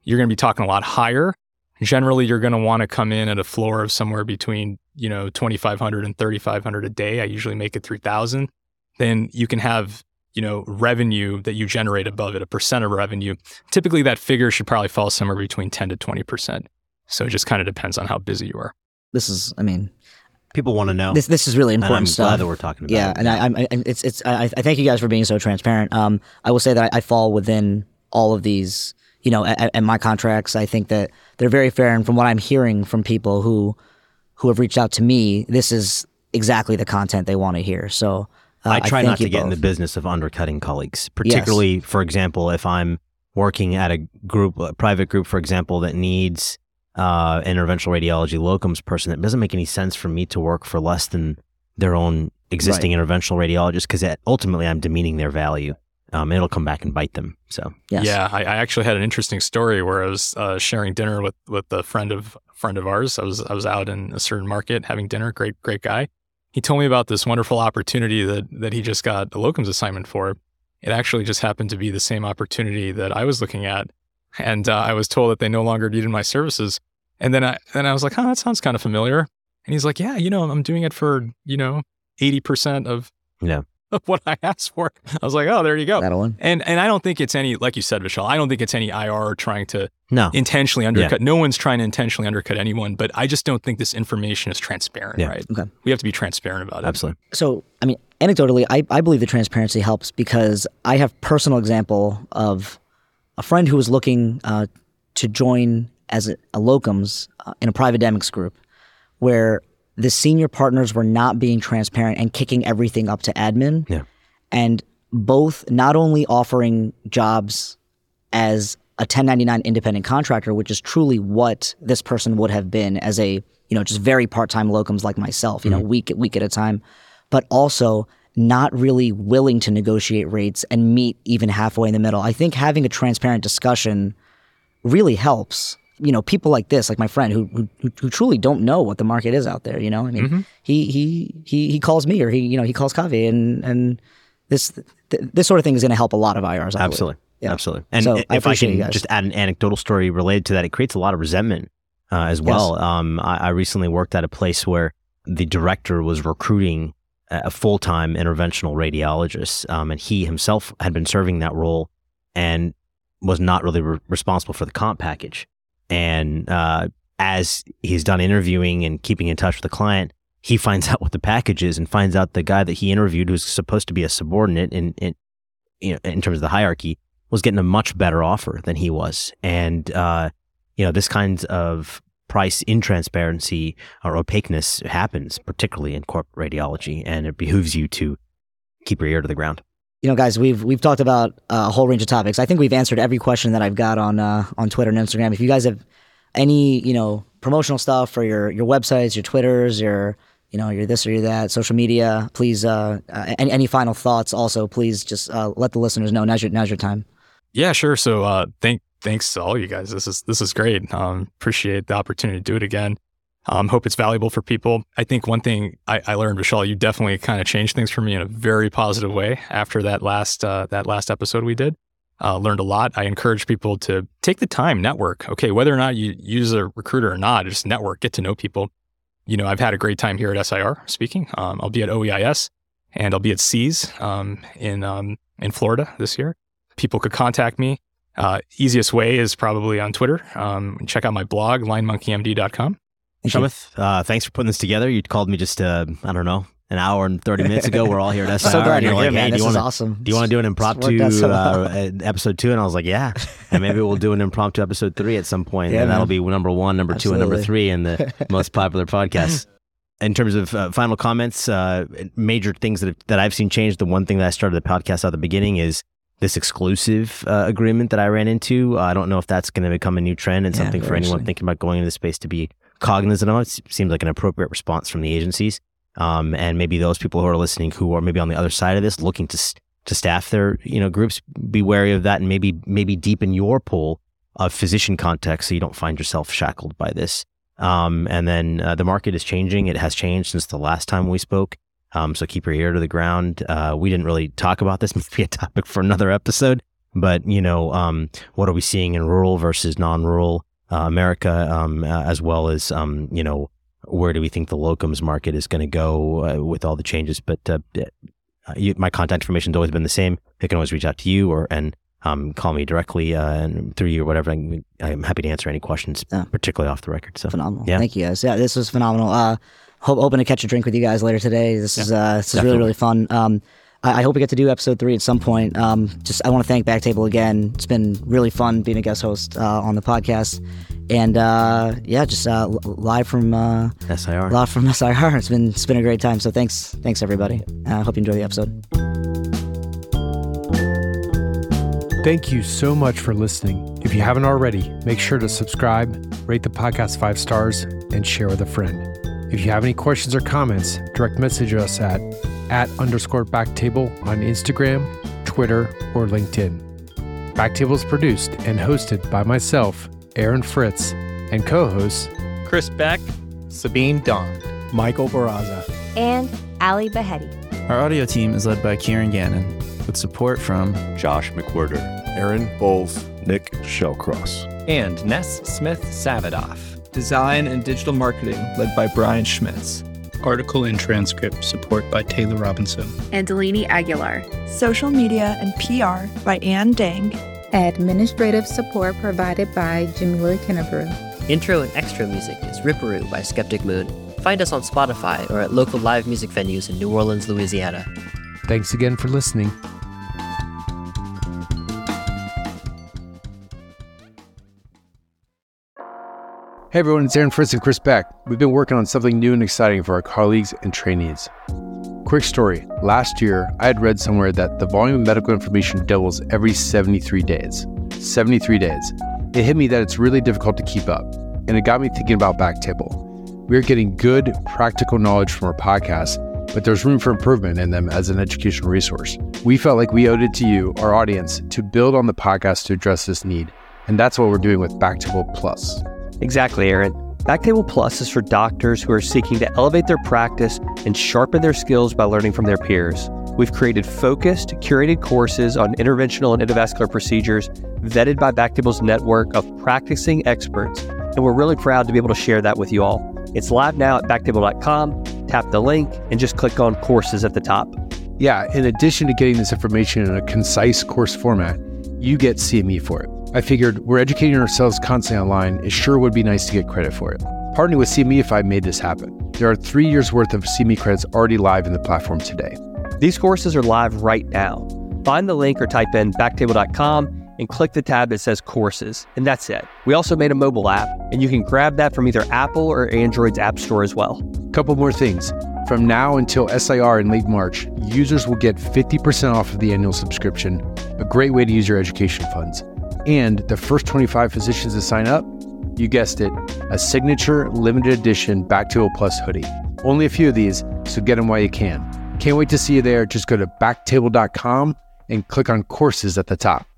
you're going to be talking a lot higher. Generally, you're going to want to come in at a floor of somewhere between, you know, 2500 and 3500 a day. I usually make it 3000. Then you can have, you know, revenue that you generate above it, a percent of revenue. Typically that figure should probably fall somewhere between 10 to 20%. So it just kind of depends on how busy you are. This is, I mean, People want to know. this this is really and I'm important stuff. glad that we're talking about Yeah, it. and I, I'm, it's, it's, I, I thank you guys for being so transparent. Um, I will say that I, I fall within all of these, you know, at my contracts. I think that they're very fair, and from what I'm hearing from people who, who have reached out to me, this is exactly the content they want to hear. So uh, I try thank not to get in the business of undercutting colleagues, particularly, for example, if I'm working at a group, a private group, for example, that needs uh, interventional radiology locums person. It doesn't make any sense for me to work for less than their own existing interventional radiologist because ultimately I'm demeaning their value. Um, it'll come back and bite them. So Yes. Yeah, I, I actually had an interesting story where I was uh, sharing dinner with with a friend of friend of ours. I was I was out in a certain market having dinner. Great great guy. He told me about this wonderful opportunity that that he just got a locums assignment for. It actually just happened to be the same opportunity that I was looking at, and uh, I was told that they no longer needed my services. And then I then I was like, "Huh, that sounds kind of familiar." And he's like, "Yeah, you know, I'm doing it for you know eighty percent of Yeah. of what I asked for." I was like, "Oh, there you go." That'll one. And and I don't think it's any like you said, Vishal. I don't think it's any IR trying to no, intentionally undercut. No one's trying to intentionally undercut anyone, but I just don't think this information is transparent. Yeah. Right? Okay. We have to be transparent about it. absolutely. So, I mean, anecdotally, I, I believe the transparency helps because I have personal example of a friend who was looking uh, to join as a, a locums uh, in a private demics group where the senior partners were not being transparent and kicking everything up to admin. Yeah. And both not only offering jobs as a 1099 independent contractor, which is truly what this person would have been as a, you know, just very part-time locums like myself, you know, week week at a time, but also not really willing to negotiate rates and meet even halfway in the middle. I think having a transparent discussion really helps. You know, people like this, like my friend, who who, who truly don't know what the market is out there. You know, I mean, he he he he calls me or he you know he calls Kavi and and this th- this sort of thing is going to help a lot of IRs. I believe. Absolutely. Yeah. Absolutely. And So, if I I can just add an anecdotal story related to that, it creates a lot of resentment uh, as well. Um, I, I recently worked at a place where the director was recruiting a a full-time interventional radiologist, um, and he himself had been serving that role and was not really re- responsible for the comp package. And uh, as he's done interviewing and keeping in touch with the client, he finds out what the package is and finds out the guy that he interviewed, who's supposed to be a subordinate in, in you know, in terms of the hierarchy, was getting a much better offer than he was. And, uh, you know, this kind of price intransparency or opaqueness happens, particularly in corporate radiology, and it behooves you to keep your ear to the ground. You know, guys, we've we've talked about uh, a whole range of topics. I think we've answered every question that I've got on uh, on Twitter and Instagram. If you guys have any, you know, promotional stuff for your your websites, your Twitters, your you know, your this or your that, social media, please. Uh, uh, any, any final thoughts? Also, please just uh, let the listeners know. Now's your now's your time. Yeah, sure. So uh, thank thanks to all you guys. This is this is great. Um, appreciate the opportunity to do it again. Um, hope it's valuable for people. I think one thing I, I learned, Vishal, you definitely kind of changed things for me in a very positive way after that last uh, that last episode we did. Uh, learned a lot. I encourage people to take the time, network. Okay, whether or not you use a recruiter or not, just network, get to know people. You know, I've had a great time here at SIR speaking. Um, I'll be at OEIS and I'll be at C's um, in um, in Florida this year. People could contact me. Uh, easiest way is probably on Twitter. Um, check out my blog, linemonkeymd.com. Thank. Shamit, uh, thanks for putting this together. You called me just, uh, I don't know, an hour and 30 minutes ago. We're all here at SIR. so glad you're you're here, like, hey, man. This is awesome. do you want to do an impromptu so well. uh, episode two? And I was like, yeah. And maybe we'll do an impromptu episode three at some point. Yeah, and that'll be number one, number two, and number three in the most popular podcast. In terms of uh, final comments, uh, major things that, that I've seen change. The one thing that I started the podcast at the beginning is this exclusive uh, agreement that I ran into. Uh, I don't know if that's going to become a new trend and Yeah, something for anyone thinking about going into the space to be cognizant of. It seems like an appropriate response from the agencies. Um, and maybe those people who are listening who are maybe on the other side of this looking to to staff their you know groups be wary of that and maybe maybe deepen your pool of physician contacts so you don't find yourself shackled by this um, and then uh, the market is changing it has changed since the last time we spoke um, so keep your ear to the ground uh, we didn't really talk about this maybe a topic for another episode but you know um, what are we seeing in rural versus non-rural uh, america um, uh, as well as um, you know where do we think the locums market is going to go uh, with all the changes but uh, you, my contact information has always been the same. They can always reach out to you or and um, call me directly uh, and through you or whatever. I'm, I'm happy to answer any questions, Yeah. particularly off the record. So phenomenal. Yeah. Thank you guys. Yeah, this was phenomenal. Uh, hope hoping to catch a drink with you guys later today. This is uh, this is really really fun. Um, I, I hope we get to do episode three at some point. Um, just I want to thank Backtable again. It's been really fun being a guest host uh, on the podcast, and uh, yeah, just uh, live from uh, SIR. live from SIR. It's been it's been a great time. So thanks thanks everybody. I uh, hope you enjoy the episode. Thank you so much for listening. If you haven't already, make sure to subscribe, rate the podcast five stars, and share with a friend. If you have any questions or comments, direct message us at at underscore backtable on Instagram, Twitter, or LinkedIn. Backtable is produced and hosted by myself, Aaron Fritz, and co-hosts Chris Beck, Sabeen Dhand. Michael Barraza. and Ali Baheti. Our audio team is led by Kieran Gannon, with support from Josh McWhirter, Aaron Bowles, Nick Shellcross. and Ness Smith Savadoff. Design and digital marketing led by Brian Schmitz. Article and transcript support by Taylor Robinson. And Delaney Aguilar. Social media and PR by Ann Dang. Administrative support provided by Jamila Kennebrew. Intro and extra music is Ripperoo by Skeptic Moon. Find us on Spotify or at local live music venues in New Orleans, Louisiana. Thanks again for listening. Hey everyone, it's Aaron Fritz and Chris Beck. We've been working on something new and exciting for our colleagues and trainees. Quick story last year, I had read somewhere that the volume of medical information doubles every 73 days. 73 days. It hit me that it's really difficult to keep up, and it got me thinking about Backtable. We're getting good, practical knowledge from our podcast, but there's room for improvement in them as an educational resource. We felt like we owed it to you, our audience, to build on the podcast to address this need, and that's what we're doing with Backtable Plus. Exactly, Aaron. Backtable Plus is for doctors who are seeking to elevate their practice and sharpen their skills by learning from their peers. We've created focused, curated courses on interventional and endovascular procedures vetted by Backtable's network of practicing experts, and we're really proud to be able to share that with you all. It's live now at backtable.com. Tap the link and just click on courses at the top. Yeah, in addition to getting this information in a concise course format, you get CME for it. I figured we're educating ourselves constantly online. It sure would be nice to get credit for it. Partnering with CMEfy made this happen. There are three years worth of CME credits already live in the platform today. These courses are live right now. Find the link or type in backtable.com and click the tab that says courses, and that's it. We also made a mobile app, and you can grab that from either Apple or Android's App Store as well. Couple more things. From now until SIR in late March, users will get 50% off of the annual subscription, a great way to use your education funds. And the first 25 physicians to sign up, you guessed it, a signature limited edition Back to Backtable Plus hoodie. Only a few of these, so get them while you can. Can't wait to see you there. Just go to backtable.com and click on courses at the top.